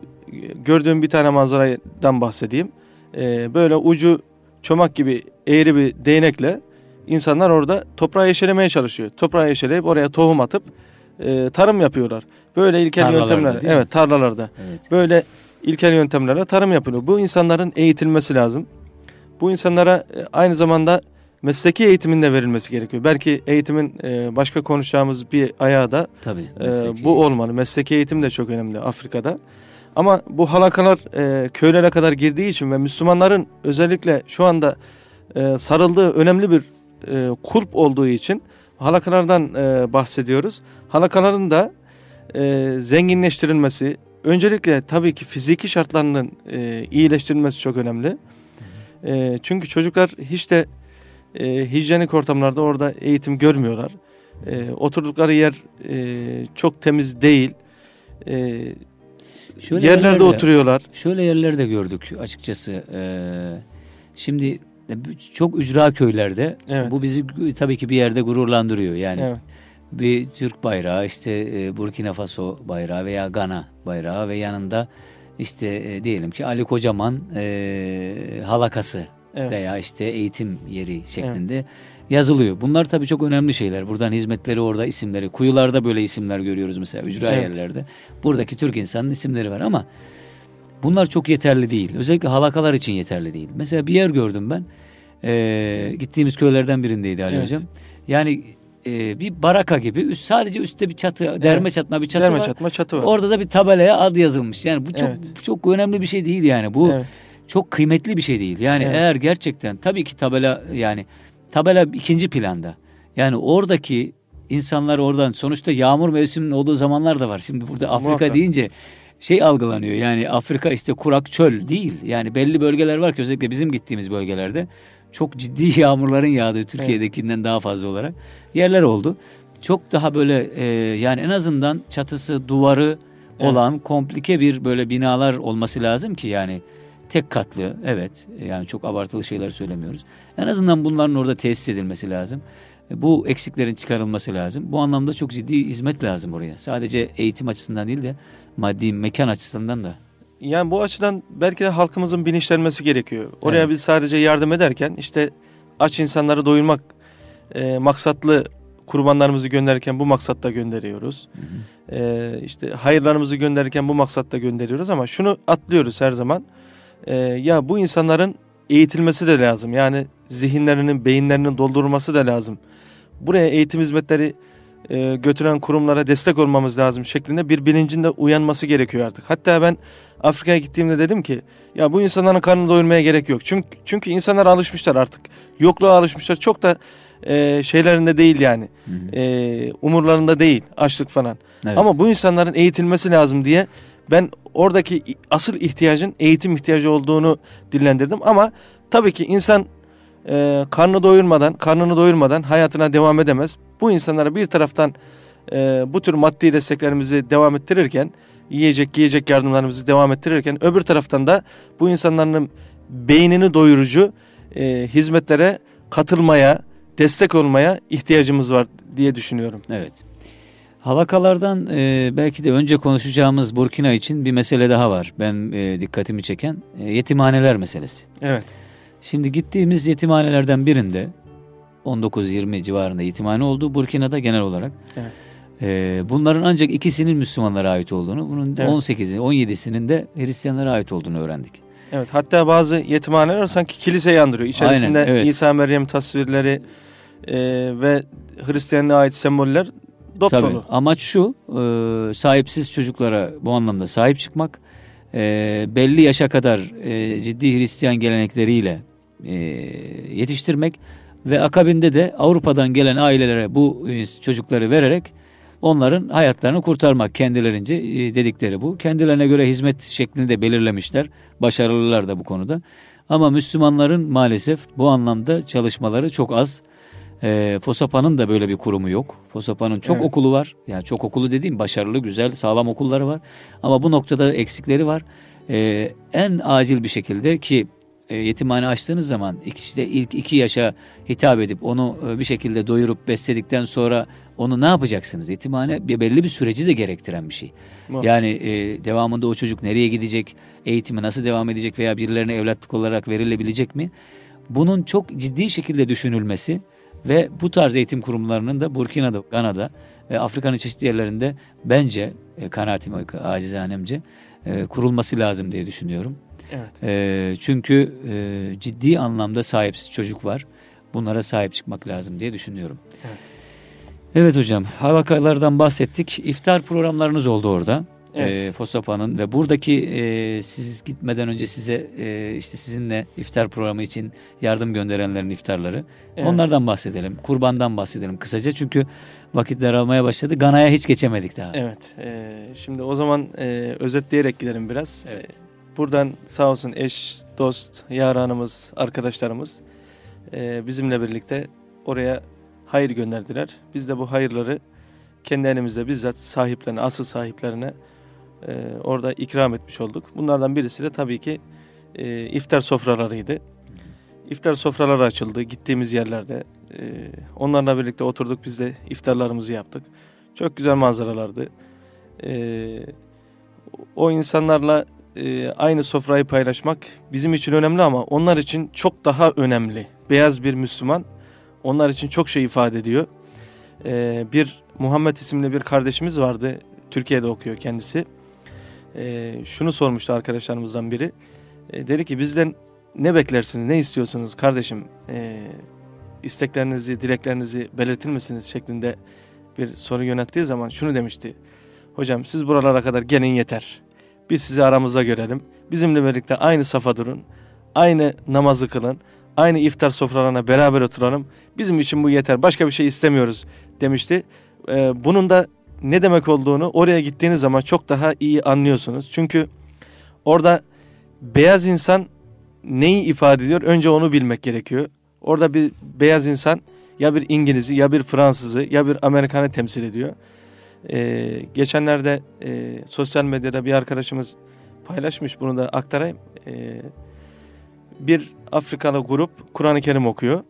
gördüğüm bir tane manzaradan bahsedeyim. E, böyle ucu çomak gibi eğri bir değnekle insanlar orada toprağı yeşeremeye çalışıyor. Toprağı yeşereyip oraya tohum atıp e, tarım yapıyorlar. Böyle ilkel yöntemler. Evet tarlalarda. Evet. Böyle ilkel yöntemlerle tarım yapılıyor. Bu insanların eğitilmesi lazım. Bu insanlara e, aynı zamanda mesleki eğitimin de verilmesi gerekiyor. Belki eğitimin e, başka konuşacağımız bir ayağı da Tabii, e, bu eğitim. olmalı. Mesleki eğitim de çok önemli Afrika'da. Ama bu halakalar e, köylere kadar girdiği için ve Müslümanların özellikle şu anda e, sarıldığı önemli bir e, kulp olduğu için halakalardan e, bahsediyoruz. Halakaların da e, zenginleştirilmesi, öncelikle tabii ki fiziki şartlarının e, iyileştirilmesi çok önemli. E, çünkü çocuklar hiç de e, hijyenik ortamlarda orada eğitim görmüyorlar. E, oturdukları yer e, çok temiz değil. E, Şöyle yerlerde, yerlerde oturuyorlar. Şöyle yerlerde gördük açıkçası. Ee, şimdi çok ücra köylerde Evet. bu bizi tabii ki bir yerde gururlandırıyor. Yani Evet. bir Türk bayrağı işte e, Burkina Faso bayrağı veya Gana bayrağı ve yanında işte e, diyelim ki Ali Kocaman e, halakası Evet. veya işte eğitim yeri şeklinde yazılıyor. Bunlar tabii çok önemli şeyler. Buradan hizmetleri orada isimleri. Kuyularda böyle isimler görüyoruz mesela ücra Evet. yerlerde. Buradaki Türk insanın isimleri var ama bunlar çok yeterli değil. Özellikle halakalar için yeterli değil. Mesela bir yer gördüm ben. Ee, gittiğimiz köylerden birindeydi Ali Evet. Hocam. Yani e, bir baraka gibi üst, sadece üstte bir çatı, derme çatma bir çatı Derme var. çatma çatı var. Orada da bir tabelaya ad yazılmış. Yani bu çok Evet. bu çok önemli bir şey değil yani. Bu Evet. çok kıymetli bir şey değil. Yani Evet. eğer gerçekten tabii ki tabela yani tabela ikinci planda. Yani oradaki insanlar oradan sonuçta yağmur mevsiminin olduğu zamanlar da var. Şimdi burada Afrika Muhakkak. deyince şey algılanıyor. Yani Afrika işte kurak çöl değil. Yani belli bölgeler var ki özellikle bizim gittiğimiz bölgelerde çok ciddi yağmurların yağdığı Türkiye'dekinden daha fazla olarak yerler oldu. Çok daha böyle e, yani en azından çatısı, duvarı olan komplike bir böyle binalar olması lazım ki yani tek katlı evet yani çok abartılı şeyler söylemiyoruz. En azından bunların orada tesis edilmesi lazım. E, Bu eksiklerin çıkarılması lazım. Bu anlamda çok ciddi hizmet lazım oraya. Sadece eğitim açısından değil de maddi mekan açısından da. Yani bu açıdan belki de halkımızın bilinçlenmesi gerekiyor. Oraya Evet. biz sadece yardım ederken işte aç insanları doyurmak e, maksatlı kurbanlarımızı gönderirken bu maksatla gönderiyoruz. E, işte hayırlarımızı gönderirken bu maksatla gönderiyoruz ama şunu atlıyoruz her zaman. E, ya bu insanların eğitilmesi de lazım. Yani zihinlerinin, beyinlerinin doldurulması da lazım. Buraya eğitim hizmetleri e, götüren kurumlara destek olmamız lazım şeklinde bir bilincin de uyanması gerekiyor artık. Hatta ben Afrika'ya gittiğimde dedim ki ya bu insanların karnını doyurmaya gerek yok. Çünkü çünkü insanlar alışmışlar artık. Yokluğa alışmışlar. Çok da e, şeylerinde değil yani. E, umurlarında değil açlık falan. Evet. Ama bu insanların eğitilmesi lazım diye ben oradaki asıl ihtiyacın eğitim ihtiyacı olduğunu dillendirdim. Ama tabii ki insan e, karnını doyurmadan, karnını doyurmadan hayatına devam edemez. Bu insanlara bir taraftan e, bu tür maddi desteklerimizi devam ettirirken, yiyecek giyecek yardımlarımızı devam ettirirken öbür taraftan da bu insanların beynini doyurucu e, hizmetlere katılmaya, destek olmaya ihtiyacımız var diye düşünüyorum. Evet. Halakalardan e, belki de önce konuşacağımız Burkina için bir mesele daha var. Ben e, dikkatimi çeken e, yetimhaneler meselesi. Evet. Şimdi gittiğimiz yetimhanelerden birinde 19-20 civarında yetimhane oldu Burkina'da genel olarak. Evet. E, bunların ancak ikisinin Müslümanlara ait olduğunu, bunun Evet. 18'i, 17'sinin de Hristiyanlara ait olduğunu öğrendik. Evet hatta bazı yetimhaneler sanki kiliseyi andırıyor. İçerisinde Aynen, evet. İsa Meryem tasvirleri e, ve Hristiyanlığa ait semboller dop Tabii dolu. amaç şu e, sahipsiz çocuklara bu anlamda sahip çıkmak e, belli yaşa kadar e, ciddi Hristiyan gelenekleriyle e, yetiştirmek ve akabinde de Avrupa'dan gelen ailelere bu e, çocukları vererek onların hayatlarını kurtarmak kendilerince e, dedikleri bu. Kendilerine göre hizmet şeklini de belirlemişler. Başarılılar da bu konuda. Ama Müslümanların maalesef bu anlamda çalışmaları çok az. E, FOSAPA'nın da böyle bir kurumu yok. FOSAPA'nın çok Evet. okulu var. Yani çok okulu dediğim başarılı, güzel, sağlam okulları var. Ama bu noktada eksikleri var. E, en acil bir şekilde ki e, yetimhane açtığınız zaman işte ilk iki yaşa hitap edip onu e, bir şekilde doyurup besledikten sonra onu ne yapacaksınız? Yetimhane belli bir süreci de gerektiren bir şey. Muhakkak. Yani e, devamında o çocuk nereye gidecek, eğitimi nasıl devam edecek veya birilerine evlatlık olarak verilebilecek mi? Bunun çok ciddi şekilde düşünülmesi ve bu tarz eğitim kurumlarının da Burkina'da, Gana'da ve Afrika'nın çeşitli yerlerinde bence e, kanaatim acizanemce e, kurulması lazım diye düşünüyorum. Evet. E, çünkü e, ciddi anlamda sahipsiz çocuk var. Bunlara sahip çıkmak lazım diye düşünüyorum. Evet. Evet hocam halakalardan bahsettik. İftar programlarınız oldu orada. Evet. E, FOSAPA'nın ve buradaki e, siz gitmeden önce size e, işte sizinle iftar programı için yardım gönderenlerin iftarları. Evet. Onlardan bahsedelim. Kurbandan bahsedelim kısaca çünkü vakit daralmaya başladı. Gana'ya hiç geçemedik daha. Evet. e, şimdi o zaman e, özetleyerek gidelim biraz. Evet. E, buradan sağ olsun eş, dost, yaranımız, arkadaşlarımız e, bizimle birlikte oraya hayır gönderdiler. Biz de bu hayırları kendi elimizde bizzat sahiplerine, asıl sahiplerine e, orada ikram etmiş olduk. Bunlardan birisi de tabii ki e, iftar sofralarıydı. iftar sofraları açıldı gittiğimiz yerlerde. E, onlarla birlikte oturduk biz de iftarlarımızı yaptık. Çok güzel manzaralardı. E, o insanlarla e, aynı sofrayı paylaşmak bizim için önemli ama onlar için çok daha önemli. Beyaz bir Müslüman onlar için çok şey ifade ediyor. E, bir Muhammed isimli bir kardeşimiz vardı. Türkiye'de okuyor kendisi. E, şunu sormuştu arkadaşlarımızdan biri. E, dedi ki bizden ne beklersiniz, ne istiyorsunuz kardeşim? E, isteklerinizi, dileklerinizi belirtir misiniz şeklinde bir soru yönettiği zaman şunu demişti. Hocam siz buralara kadar gelin yeter. Biz sizi aramızda görelim. Bizimle birlikte aynı safa durun. Aynı namazı kılın. Aynı iftar sofralarına beraber oturalım. Bizim için bu yeter. Başka bir şey istemiyoruz demişti. Ee, bunun da ne demek olduğunu oraya gittiğiniz zaman çok daha iyi anlıyorsunuz. Çünkü orada beyaz insan neyi ifade ediyor? Önce onu bilmek gerekiyor. Orada bir beyaz insan ya bir İngiliz'i ya bir Fransız'ı ya bir Amerikan'ı temsil ediyor. Ee, geçenlerde e, sosyal medyada bir arkadaşımız paylaşmış bunu da aktarayım. Ee, bir Afrikalı grup Kur'an-ı Kerim okuyor.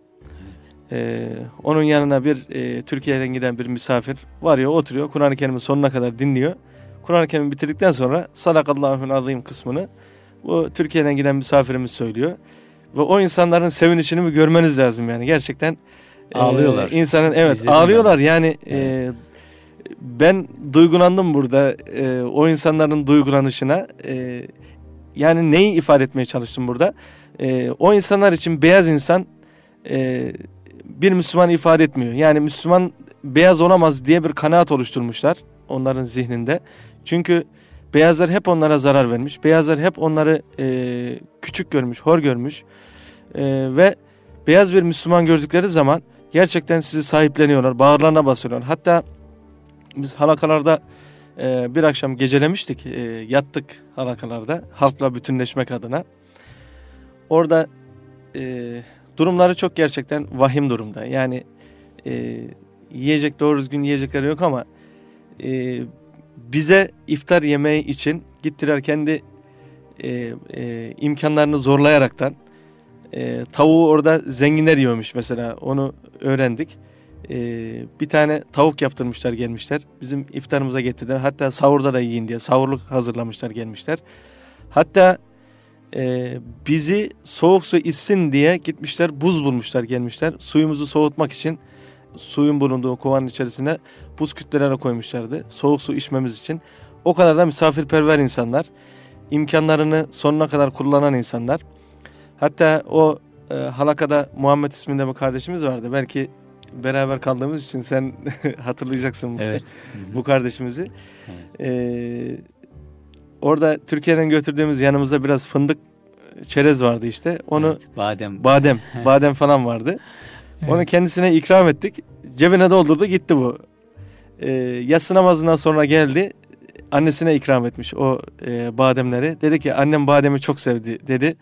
Ee, onun yanına bir e, Türkiye'den giden bir misafir varıyor oturuyor Kur'an-ı Kerim'in sonuna kadar dinliyor. Kur'an-ı Kerim'i bitirdikten sonra Sadakallahü'nün azim kısmını bu Türkiye'den giden misafirimiz söylüyor. Ve o insanların sevinişini bir görmeniz lazım yani gerçekten. Ağlıyorlar. E, insanın evet İzledim ağlıyorlar ben. yani e, evet. e, ben duygulandım burada e, o insanların duygulanışına. E, yani neyi ifade etmeye çalıştım burada? E, o insanlar için beyaz insan e, bir Müslüman ifade etmiyor. Yani Müslüman beyaz olamaz diye bir kanaat oluşturmuşlar onların zihninde. Çünkü beyazlar hep onlara zarar vermiş. Beyazlar hep onları e, küçük görmüş, hor görmüş. E, ve beyaz bir Müslüman gördükleri zaman gerçekten sizi sahipleniyorlar, bağırlarına basıyorlar. Hatta biz halakalarda e, bir akşam gecelemiştik, e, yattık halakalarda halkla bütünleşmek adına. Orada e, durumları çok gerçekten vahim durumda. Yani e, yiyecek doğru düzgün yiyecekleri yok ama e, bize iftar yemeği için gittiler kendi e, e, imkanlarını zorlayaraktan e, tavuğu orada zenginler yiyormuş mesela onu öğrendik e, bir tane tavuk yaptırmışlar gelmişler. Bizim iftarımıza getirdiler. Hatta sahurda da yiyin diye sahurluk hazırlamışlar gelmişler. Hatta e, bizi soğuk su içsin diye gitmişler buz bulmuşlar gelmişler. Suyumuzu soğutmak için suyun bulunduğu kovanın içerisine buz kütleleri koymuşlardı. Soğuk su içmemiz için. O kadar da misafirperver insanlar. imkanlarını sonuna kadar kullanan insanlar. Hatta o e, halakada Muhammed isminde bir kardeşimiz vardı. Belki beraber kaldığımız için sen hatırlayacaksın evet. bu kardeşimizi. Evet. Ee, orada Türkiye'den götürdüğümüz yanımızda biraz fındık çerez vardı işte. Onu evet, badem badem badem falan vardı. Evet. Onu kendisine ikram ettik. Cebine doldurdu gitti bu. Ee, yatsı namazından sonra geldi. Annesine ikram etmiş o e, bademleri. Dedi ki annem bademi çok sevdi dedi.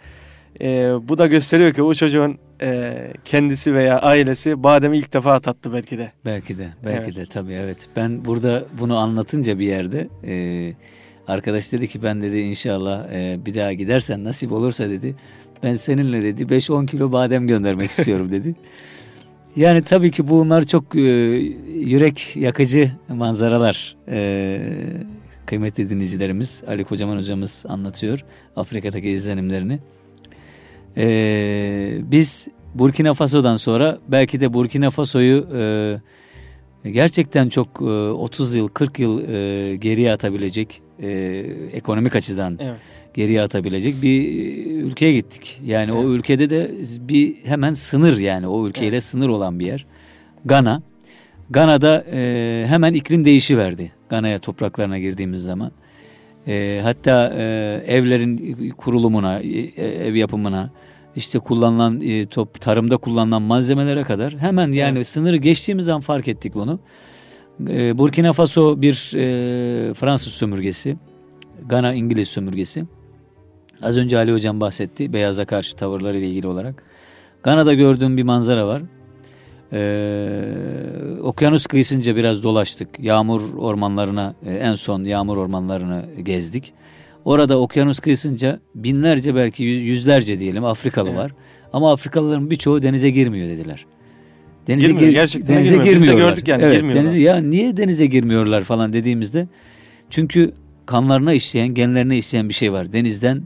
E, bu da gösteriyor ki o çocuğun e, kendisi veya ailesi bademi ilk defa tattı belki de. Belki de, belki evet. de tabii evet. Ben burada bunu anlatınca bir yerde e, arkadaş dedi ki ben dedi inşallah e, bir daha gidersen nasip olursa dedi ben seninle dedi 5-10 kilo badem göndermek istiyorum dedi. Yani tabii ki bunlar çok e, yürek yakıcı manzaralar. E, kıymetli dinleyicilerimiz Ali Kocaman hocamız anlatıyor Afrika'daki izlenimlerini. Ee, biz Burkina Faso'dan sonra belki de Burkina Faso'yu e, gerçekten çok e, 30 yıl 40 yıl e, geriye atabilecek e, ekonomik açıdan evet. geriye atabilecek bir ülkeye gittik. Yani evet. o ülkede de bir hemen sınır yani o ülkeyle evet. sınır olan bir yer. Gana. Gana'da e, hemen iklim değişi verdi. Gana'ya topraklarına girdiğimiz zaman. E, hatta e, evlerin kurulumuna, e, ev yapımına, işte kullanılan e, top tarımda kullanılan malzemelere kadar hemen yani evet. sınırı geçtiğimiz an fark ettik bunu. E, Burkina Faso bir e, Fransız sömürgesi, Gana İngiliz sömürgesi. Az önce Ali Hocam bahsetti beyaza karşı tavırları ile ilgili olarak. Gana'da gördüğüm bir manzara var. Ee, okyanus kıyısınca biraz dolaştık. Yağmur ormanlarına e, en son yağmur ormanlarını gezdik. Orada okyanus kıyısınca binlerce belki yüzlerce diyelim Afrikalı evet. var. Ama Afrikalıların birçoğu denize girmiyor dediler. Denize girmiyor, gir, gerçekten denize girmiyor. girmiyorlar. Biz de gördük yani evet, girmiyorlar. Denize, ya niye denize girmiyorlar falan dediğimizde çünkü kanlarına işleyen, genlerine işleyen bir şey var. Denizden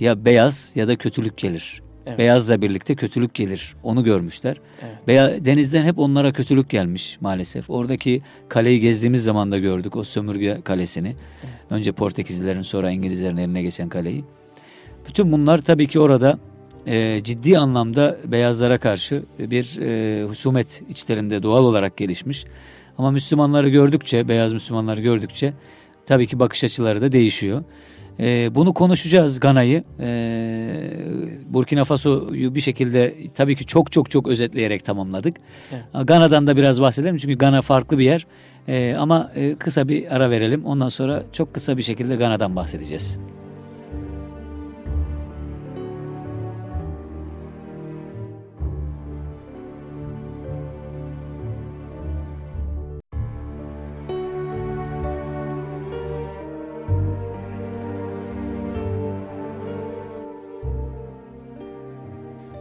ya beyaz ya da kötülük gelir. Evet. Beyazla birlikte kötülük gelir. Onu görmüşler. Evet. Beya, denizden hep onlara kötülük gelmiş maalesef. Oradaki kaleyi gezdiğimiz zaman da gördük o sömürge kalesini. Evet. Önce Portekizlilerin sonra İngilizlerin eline geçen kaleyi. Bütün bunlar tabii ki orada e, ciddi anlamda beyazlara karşı bir e, husumet içlerinde doğal olarak gelişmiş. Ama Müslümanları gördükçe, beyaz Müslümanları gördükçe tabii ki bakış açıları da değişiyor. E, bunu konuşacağız Gana'yı. E, Burkina Faso'yu bir şekilde tabii ki çok çok çok özetleyerek tamamladık. Evet. Gana'dan da biraz bahsedelim çünkü Gana farklı bir yer. E, ama e, kısa bir ara verelim. Ondan sonra çok kısa bir şekilde Gana'dan bahsedeceğiz.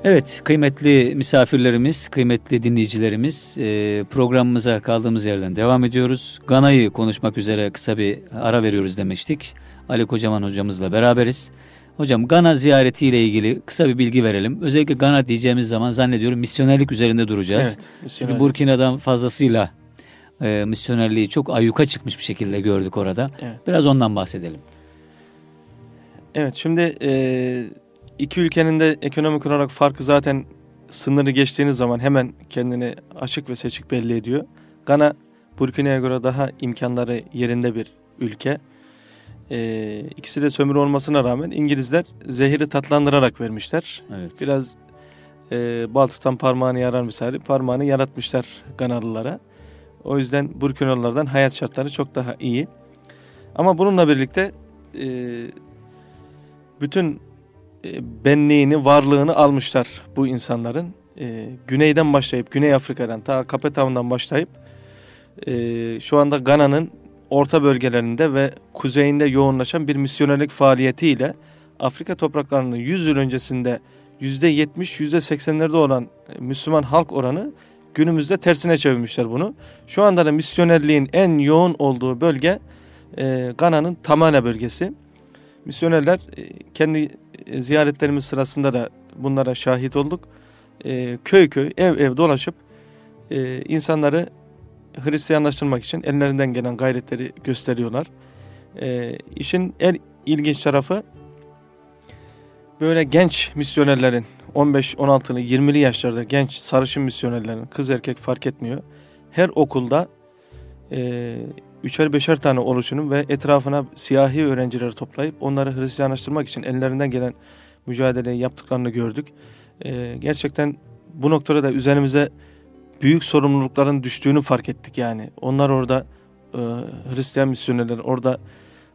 Evet kıymetli misafirlerimiz, kıymetli dinleyicilerimiz e, programımıza kaldığımız yerden devam ediyoruz. Gana'yı konuşmak üzere kısa bir ara veriyoruz demiştik. Ali Kocaman hocamızla beraberiz. Hocam Gana ziyaretiyle ilgili kısa bir bilgi verelim. Özellikle Gana diyeceğimiz zaman zannediyorum misyonerlik üzerinde duracağız. Evet, Çünkü Burkina'dan fazlasıyla e, misyonerliği çok ayyuka çıkmış bir şekilde gördük orada. Evet. Biraz ondan bahsedelim. Evet şimdi e, iki ülkenin de ekonomik olarak farkı zaten sınırı geçtiğiniz zaman hemen kendini açık ve seçik belli ediyor. Gana Burkina'ya göre daha imkanları yerinde bir ülke. Ee, ikisi de sömürü olmasına rağmen İngilizler zehiri tatlandırarak vermişler. Evet. Biraz e, bal tutan parmağını yarar misali parmağını yaratmışlar Ganalılara. O yüzden Burkinalılardan hayat şartları çok daha iyi. Ama bununla birlikte e, bütün benliğini, varlığını almışlar bu insanların. E, güneyden başlayıp, Güney Afrika'dan ta Cape Town'dan başlayıp e, şu anda Gana'nın orta bölgelerinde ve kuzeyinde yoğunlaşan bir misyonerlik faaliyetiyle Afrika topraklarının 100 yıl öncesinde %70, %80'lerde olan Müslüman halk oranı günümüzde tersine çevirmişler bunu. Şu anda da misyonerliğin en yoğun olduğu bölge e, Gana'nın Tamale bölgesi. Misyonerler e, kendi e, ziyaretlerimiz sırasında da bunlara şahit olduk. E, köy köy, ev ev dolaşıp e, insanları Hristiyanlaştırmak için ellerinden gelen gayretleri gösteriyorlar. E, işin en ilginç tarafı böyle genç misyonerlerin 15-16'lı 20'li yaşlarda genç sarışın misyonerlerin kız erkek fark etmiyor. Her okulda e, üçer beşer tane oluşunun ve etrafına siyahi öğrencileri toplayıp onları Hristiyanlaştırmak için ellerinden gelen mücadeleyi yaptıklarını gördük. Ee, gerçekten bu noktada da üzerimize büyük sorumlulukların düştüğünü fark ettik yani. Onlar orada e, Hristiyan misyonerler orada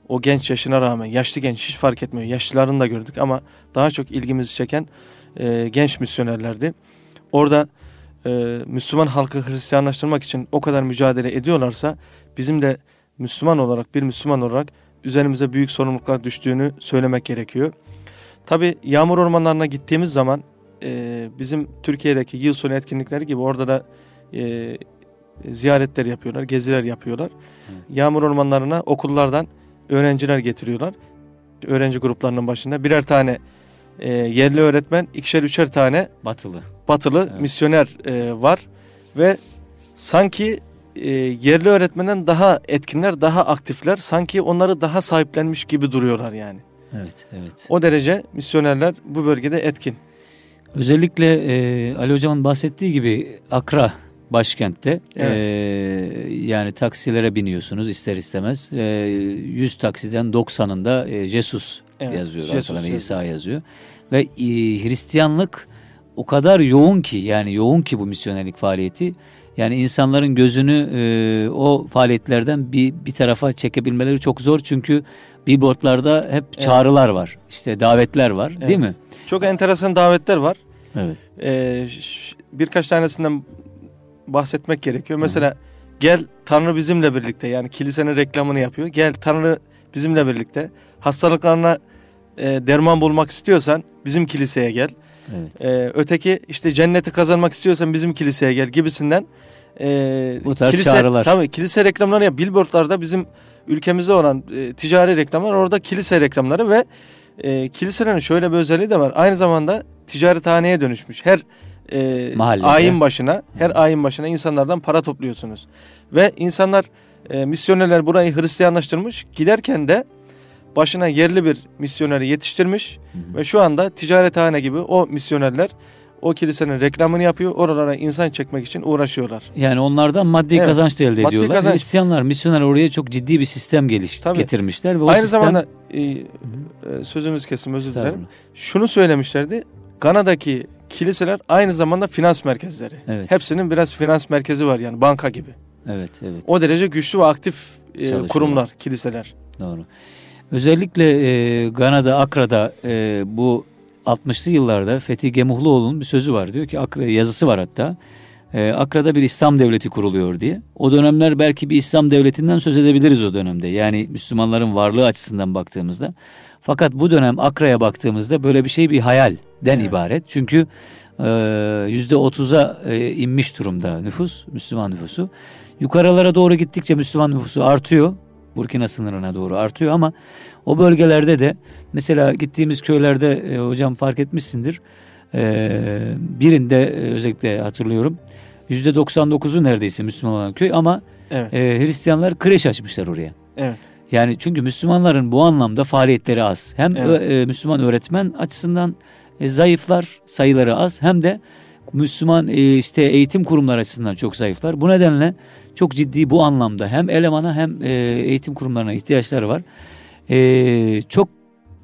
o genç yaşına rağmen yaşlı genç hiç fark etmiyor. Yaşlılarını da gördük ama daha çok ilgimizi çeken e, genç misyonerlerdi. Orada e, Müslüman halkı Hristiyanlaştırmak için o kadar mücadele ediyorlarsa bizim de Müslüman olarak bir Müslüman olarak üzerimize büyük sorumluluklar düştüğünü söylemek gerekiyor. Tabi yağmur ormanlarına gittiğimiz zaman e, bizim Türkiye'deki yıl sonu etkinlikleri gibi orada da e, ziyaretler yapıyorlar, geziler yapıyorlar. Evet. Yağmur ormanlarına okullardan öğrenciler getiriyorlar. Öğrenci gruplarının başında birer tane e, yerli öğretmen, ikişer üçer tane batılı batılı evet. misyoner e, var ve sanki e, yerli öğretmenden daha etkinler, daha aktifler. Sanki onları daha sahiplenmiş gibi duruyorlar yani. Evet, evet. O derece misyonerler bu bölgede etkin. Özellikle e, Ali Hocam'ın bahsettiği gibi Akra başkentte evet. e, yani taksilere biniyorsunuz ister istemez. E, 100 taksiden 90'ında e, Jesus evet, yazıyor. Jesus İsa yazıyor. Ve e, Hristiyanlık o kadar yoğun ki yani yoğun ki bu misyonerlik faaliyeti. Yani insanların gözünü e, o faaliyetlerden bir bir tarafa çekebilmeleri çok zor çünkü billboardlarda hep çağrılar evet. var. İşte davetler var, evet. değil mi? Çok enteresan davetler var. Evet. Ee, birkaç tanesinden bahsetmek gerekiyor. Mesela Hı. gel Tanrı bizimle birlikte yani kilisenin reklamını yapıyor. Gel Tanrı bizimle birlikte. Hastalıklarına e, derman bulmak istiyorsan bizim kiliseye gel. Evet. E, öteki işte cenneti kazanmak istiyorsan bizim kiliseye gel gibisinden. E, Bu tarz kilise, çağrılar. Tabii kilise reklamları ya billboardlarda bizim ülkemizde olan e, ticari reklamlar orada kilise reklamları ve e, kiliselerin şöyle bir özelliği de var. Aynı zamanda ticarethaneye dönüşmüş. Her e, ayin başına, her ayin başına insanlardan para topluyorsunuz. Ve insanlar e, misyonerler burayı Hristiyanlaştırmış. Giderken de başına yerli bir misyoneri yetiştirmiş hı hı. ve şu anda ticarethane gibi o misyonerler o kilisenin reklamını yapıyor. Oralara insan çekmek için uğraşıyorlar. Yani onlardan maddi evet, kazanç da elde maddi ediyorlar. Kazanç. Hristiyanlar, misyoner oraya çok ciddi bir sistem geliş Tabii. getirmişler. Ve o Aynı sistem... zamanda e, e, sözünüz kesim özür dilerim. Şunu söylemişlerdi. Gana'daki kiliseler aynı zamanda finans merkezleri. Evet. Hepsinin biraz finans merkezi var yani banka gibi. Evet, evet. O derece güçlü ve aktif e, kurumlar, kiliseler. Doğru. Özellikle e, Gana'da, Akra'da e, bu 60'lı yıllarda Fethi Gemuhluoğlu'nun bir sözü var. Diyor ki Akra yazısı var hatta. E, Akra'da bir İslam devleti kuruluyor diye. O dönemler belki bir İslam devletinden söz edebiliriz o dönemde. Yani Müslümanların varlığı açısından baktığımızda. Fakat bu dönem Akra'ya baktığımızda böyle bir şey bir hayalden evet. ibaret. Çünkü e, yüzde otuza e, inmiş durumda nüfus, Müslüman nüfusu. Yukarılara doğru gittikçe Müslüman nüfusu artıyor. Burkina sınırına doğru artıyor ama o bölgelerde de mesela gittiğimiz köylerde e, hocam fark etmişsindir. E, birinde e, özellikle hatırlıyorum. Yüzde 99'u neredeyse Müslüman olan köy ama evet. e, Hristiyanlar kreş açmışlar oraya. Evet. Yani çünkü Müslümanların bu anlamda faaliyetleri az. Hem evet. e, Müslüman öğretmen açısından e, zayıflar, sayıları az hem de Müslüman e, işte eğitim kurumları açısından çok zayıflar. Bu nedenle çok ciddi bu anlamda hem elemana hem e, eğitim kurumlarına ihtiyaçları var. E, çok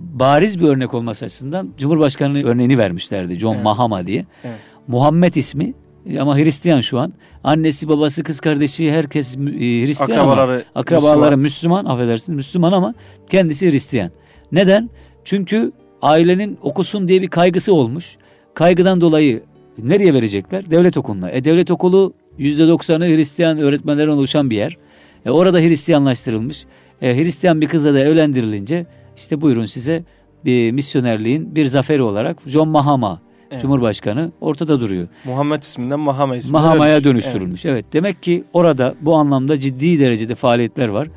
bariz bir örnek olması açısından Cumhurbaşkanı örneğini vermişlerdi John evet. Mahama diye. Evet. Muhammed ismi ama Hristiyan şu an. Annesi, babası, kız kardeşi herkes e, Hristiyan akrabaları, ama akrabaları Müslüman. Müslüman affedersiniz Müslüman ama kendisi Hristiyan. Neden? Çünkü ailenin okusun diye bir kaygısı olmuş. Kaygıdan dolayı nereye verecekler? Devlet okuluna. E devlet okulu %90'ı Hristiyan öğretmenlerden oluşan bir yer. E orada Hristiyanlaştırılmış. E, Hristiyan bir kızla da evlendirilince işte buyurun size bir misyonerliğin bir zaferi olarak John Mahama evet. Cumhurbaşkanı ortada duruyor. Muhammed isminden Mahama ismine Mahama'ya dönüştürülmüş. Evet. evet. Demek ki orada bu anlamda ciddi derecede faaliyetler var.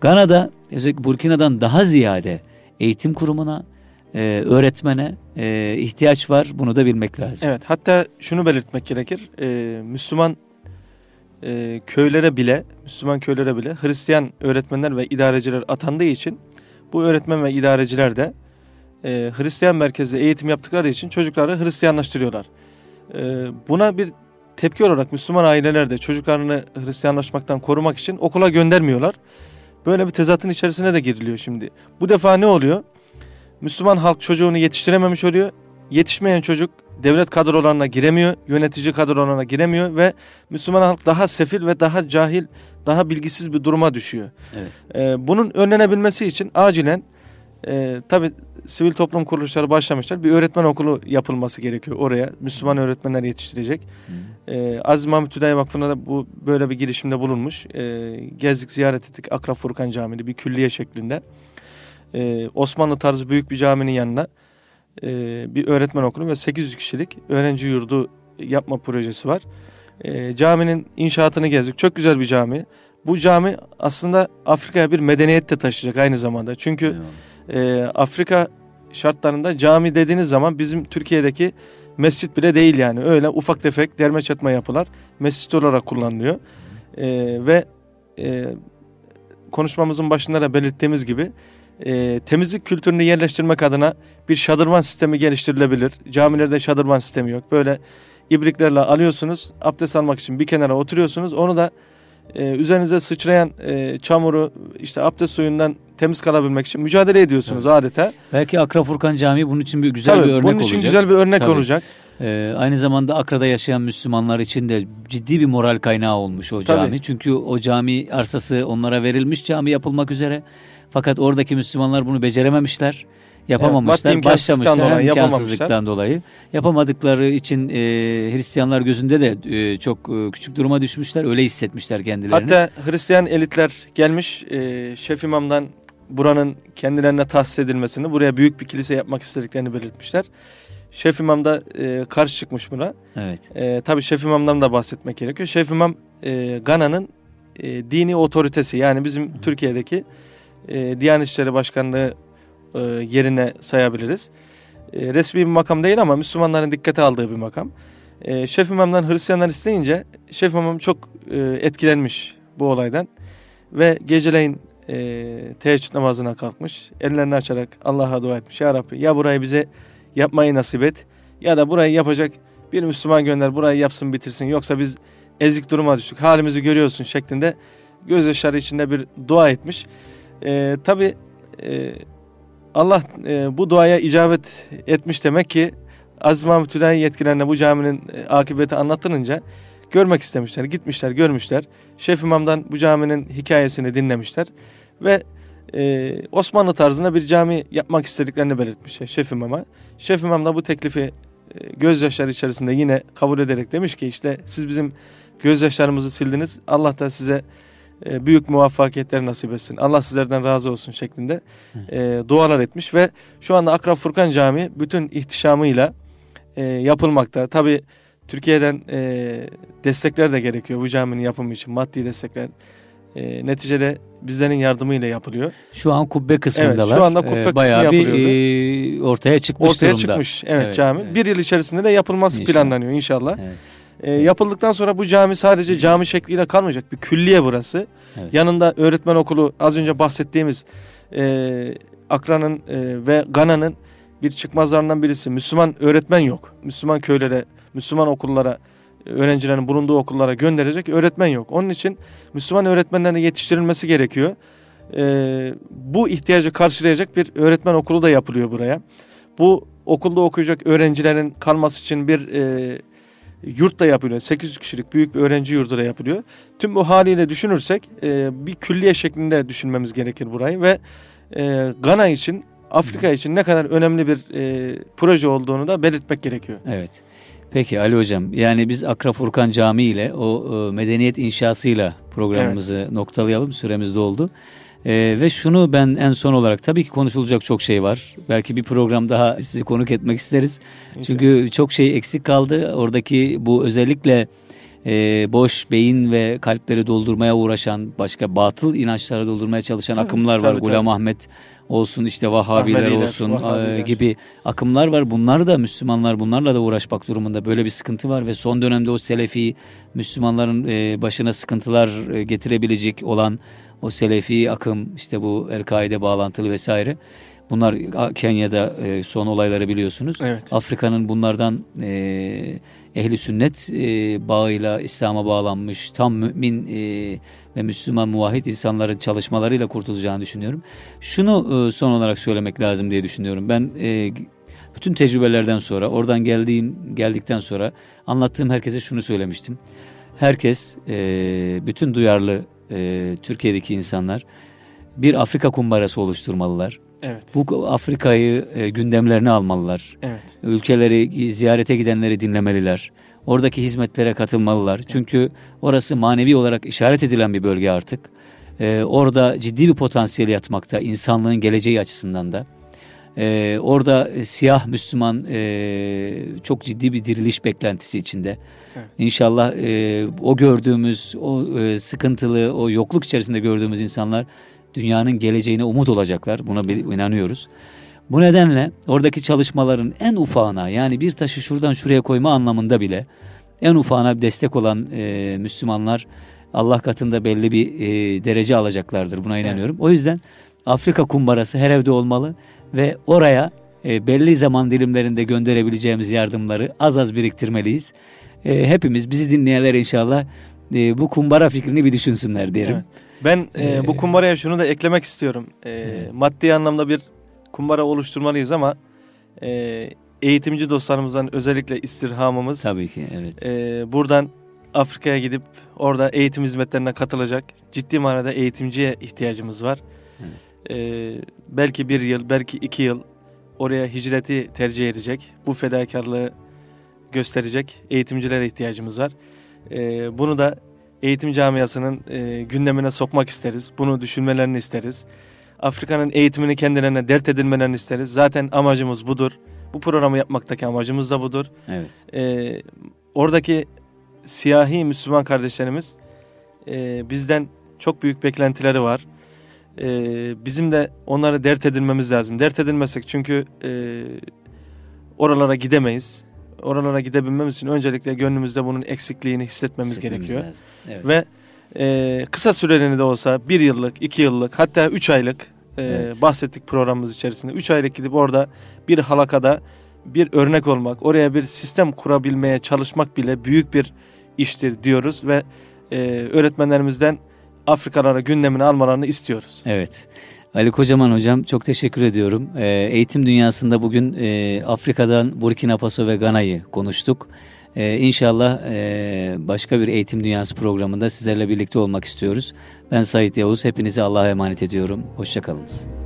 Gana'da özellikle Burkina'dan daha ziyade eğitim kurumuna, e, öğretmene e, ihtiyaç var. Bunu da bilmek lazım. Evet. Hatta şunu belirtmek gerekir. E, Müslüman e, köylere bile, Müslüman köylere bile Hristiyan öğretmenler ve idareciler atandığı için bu öğretmen ve idareciler de e, Hristiyan merkezde eğitim yaptıkları için çocukları Hristiyanlaştırıyorlar. E, buna bir tepki olarak Müslüman aileler de çocuklarını Hristiyanlaşmaktan korumak için okula göndermiyorlar. Böyle bir tezatın içerisine de giriliyor şimdi. Bu defa ne oluyor? Müslüman halk çocuğunu yetiştirememiş oluyor. Yetişmeyen çocuk devlet kadrolarına giremiyor, yönetici kadrolarına giremiyor ve Müslüman halk daha sefil ve daha cahil, daha bilgisiz bir duruma düşüyor. Evet. Ee, bunun önlenebilmesi için acilen e, tabi sivil toplum kuruluşları başlamışlar. Bir öğretmen okulu yapılması gerekiyor oraya. Müslüman öğretmenler yetiştirecek. Ee, Aziz Mahmut Hüdayi Vakfı'na da bu böyle bir girişimde bulunmuş. Ee, gezdik ziyaret ettik Akraf Furkan Camii'ni bir külliye şeklinde. Ee, Osmanlı tarzı büyük bir caminin yanına e, bir öğretmen okulu ve 800 kişilik öğrenci yurdu yapma projesi var. E, caminin inşaatını gezdik. Çok güzel bir cami. Bu cami aslında Afrika'ya bir medeniyet de taşıyacak aynı zamanda. Çünkü e, Afrika şartlarında cami dediğiniz zaman bizim Türkiye'deki mescit bile değil yani. Öyle ufak tefek derme çatma yapılar mescit olarak kullanılıyor. E, ve e, konuşmamızın başında da belirttiğimiz gibi e, temizlik kültürünü yerleştirmek adına bir şadırvan sistemi geliştirilebilir. Camilerde şadırvan sistemi yok. Böyle ibriklerle alıyorsunuz. Abdest almak için bir kenara oturuyorsunuz. Onu da e, üzerinize sıçrayan e, çamuru işte abdest suyundan temiz kalabilmek için mücadele ediyorsunuz evet. adeta. Belki Akra Furkan Camii bunun için bir güzel Tabii, bir örnek olacak. Bunun için olacak. güzel bir örnek Tabii. olacak. Ee, aynı zamanda Akra'da yaşayan Müslümanlar için de ciddi bir moral kaynağı olmuş o cami. Tabii. Çünkü o cami arsası onlara verilmiş cami yapılmak üzere. Fakat oradaki Müslümanlar bunu becerememişler. Yapamamışlar, evet, başlamışlar dolayı, imkansızlıktan dolayı. Yapamadıkları için e, Hristiyanlar gözünde de e, çok e, küçük duruma düşmüşler. Öyle hissetmişler kendilerini. Hatta Hristiyan elitler gelmiş e, Şef İmam'dan buranın kendilerine tahsis edilmesini, buraya büyük bir kilise yapmak istediklerini belirtmişler. Şef İmam da e, karşı çıkmış buna. Evet. E, tabii Şef İmam'dan da bahsetmek gerekiyor. Şef İmam e, Gana'nın e, dini otoritesi yani bizim Hı. Türkiye'deki e, Diyanet İşleri Başkanlığı e, yerine sayabiliriz. E, resmi bir makam değil ama Müslümanların dikkate aldığı bir makam. E, Şef İmam'dan Hristiyanlar isteyince Şef İmam çok e, etkilenmiş bu olaydan. Ve geceleyin e, teheccüd namazına kalkmış. Ellerini açarak Allah'a dua etmiş. Ya Rabbi ya burayı bize yapmayı nasip et ya da burayı yapacak bir Müslüman gönder burayı yapsın bitirsin. Yoksa biz ezik duruma düştük halimizi görüyorsun şeklinde gözyaşları içinde bir dua etmiş. E, Tabi e, Allah e, bu duaya icabet etmiş demek ki Aziz Mahmut Hüdayi yetkilerine bu caminin e, akıbeti anlatılınca görmek istemişler. Gitmişler, görmüşler. Şef İmam'dan bu caminin hikayesini dinlemişler. Ve e, Osmanlı tarzında bir cami yapmak istediklerini belirtmiş Şef İmam'a. Şef İmam da bu teklifi e, gözyaşları içerisinde yine kabul ederek demiş ki işte siz bizim gözyaşlarımızı sildiniz. Allah da size büyük muvaffakiyetler nasip etsin. Allah sizlerden razı olsun şeklinde e, dualar etmiş ve şu anda Akrab Furkan Camii bütün ihtişamıyla e, yapılmakta. Tabi Türkiye'den e, destekler de gerekiyor bu caminin yapımı için maddi destekler. E, neticede bizlerin yardımıyla yapılıyor. Şu an kubbe kısmındalar. Evet, şu anda kubbe ee, kısmı yapılıyor. bir e, ortaya çıkmış ortaya durumda. çıkmış evet, evet cami. Evet. Bir yıl içerisinde de yapılması inşallah. planlanıyor inşallah. Evet. E, yapıldıktan sonra bu cami sadece cami şekliyle kalmayacak. Bir külliye burası. Evet. Yanında öğretmen okulu az önce bahsettiğimiz e, Akra'nın e, ve Gana'nın bir çıkmazlarından birisi. Müslüman öğretmen yok. Müslüman köylere, Müslüman okullara, öğrencilerin bulunduğu okullara gönderecek öğretmen yok. Onun için Müslüman öğretmenlerin yetiştirilmesi gerekiyor. Ee, bu ihtiyacı karşılayacak bir öğretmen okulu da yapılıyor buraya. Bu okulda okuyacak öğrencilerin kalması için bir e, yurt da yapılıyor. 800 kişilik büyük bir öğrenci yurdu da yapılıyor. Tüm bu haliyle düşünürsek e, bir külliye şeklinde düşünmemiz gerekir burayı ve e, Gana için Afrika için ne kadar önemli bir e, proje olduğunu da belirtmek gerekiyor. Evet. Peki Ali Hocam yani biz Akra Furkan Camii ile o e, medeniyet inşasıyla programımızı evet. noktalayalım süremiz doldu. Ee, ve şunu ben en son olarak tabii ki konuşulacak çok şey var. Belki bir program daha sizi konuk etmek isteriz. İnşallah. Çünkü çok şey eksik kaldı. Oradaki bu özellikle e, boş beyin ve kalpleri doldurmaya uğraşan başka batıl inançları doldurmaya çalışan tabii, akımlar tabii, var. Tabii. Gulam Ahmet olsun işte Vahabiler Ahmediler, olsun Vahabiler. gibi akımlar var. Bunlar da Müslümanlar bunlarla da uğraşmak durumunda. Böyle bir sıkıntı var ve son dönemde o Selefi Müslümanların e, başına sıkıntılar e, getirebilecek olan o Selefi akım işte bu El-Kaide bağlantılı vesaire. Bunlar Kenya'da e, son olayları biliyorsunuz. Evet. Afrika'nın bunlardan ehli sünnet bağıyla İslam'a bağlanmış tam mümin ve Müslüman muvahhid insanların çalışmalarıyla kurtulacağını düşünüyorum. Şunu e, son olarak söylemek lazım diye düşünüyorum. Ben e, bütün tecrübelerden sonra oradan geldiğim geldikten sonra anlattığım herkese şunu söylemiştim. Herkes e, bütün duyarlı Türkiye'deki insanlar bir Afrika kumbarası oluşturmalılar. Evet. Bu Afrika'yı gündemlerine almalılar. Evet. Ülkeleri ziyarete gidenleri dinlemeliler. Oradaki hizmetlere katılmalılar. Çünkü orası manevi olarak işaret edilen bir bölge artık. Ee, orada ciddi bir potansiyel yatmakta insanlığın geleceği açısından da. Ee, orada siyah Müslüman e, çok ciddi bir diriliş beklentisi içinde. Evet. İnşallah e, o gördüğümüz o e, sıkıntılı, o yokluk içerisinde gördüğümüz insanlar dünyanın geleceğine umut olacaklar. Buna inanıyoruz. Bu nedenle oradaki çalışmaların en ufağına yani bir taşı şuradan şuraya koyma anlamında bile en ufağına bir destek olan e, Müslümanlar Allah katında belli bir e, derece alacaklardır. Buna inanıyorum. Evet. O yüzden Afrika kumbarası her evde olmalı ve oraya e, belli zaman dilimlerinde gönderebileceğimiz yardımları az az biriktirmeliyiz. E, hepimiz bizi dinleyenler inşallah e, bu kumbara fikrini bir düşünsünler diyelim. Evet. Ben e, ee, bu kumbaraya şunu da eklemek istiyorum. E, evet. Maddi anlamda bir kumbara oluşturmalıyız ama e, eğitimci dostlarımızdan özellikle istirhamımız. Tabii ki evet. E, buradan Afrika'ya gidip orada eğitim hizmetlerine katılacak ciddi manada eğitimciye ihtiyacımız var. Evet. E, belki bir yıl belki iki yıl oraya hicreti tercih edecek bu fedakarlığı gösterecek eğitimcilere ihtiyacımız var. E, bunu da eğitim camiasının e, gündemine sokmak isteriz. Bunu düşünmelerini isteriz. Afrika'nın eğitimini kendilerine dert edinmelerini isteriz. Zaten amacımız budur. Bu programı yapmaktaki amacımız da budur. Evet. Ee, oradaki siyahi Müslüman kardeşlerimiz e, bizden çok büyük beklentileri var. E, bizim de onları dert edilmemiz lazım. Dert edilmesek çünkü e, oralara gidemeyiz. Oralara gidebilmemiz için öncelikle gönlümüzde bunun eksikliğini hissetmemiz Hissetmemiz gerekiyor. lazım. Evet. Ve e, kısa süreli de olsa bir yıllık, iki yıllık hatta üç aylık e, Evet. bahsettik programımız içerisinde. Üç aylık gidip orada bir halakada bir örnek olmak, oraya bir sistem kurabilmeye çalışmak bile büyük bir iştir diyoruz ve e, öğretmenlerimizden Afrikalara gündemini almalarını istiyoruz. Evet. Ali Kocaman hocam çok teşekkür ediyorum. Ee, eğitim dünyasında bugün e, Afrika'dan Burkina Faso ve Gana'yı konuştuk. Ee, inşallah e, başka bir eğitim dünyası programında sizlerle birlikte olmak istiyoruz. Ben Sait Yavuz. Hepinizi Allah'a emanet ediyorum. Hoşçakalınız.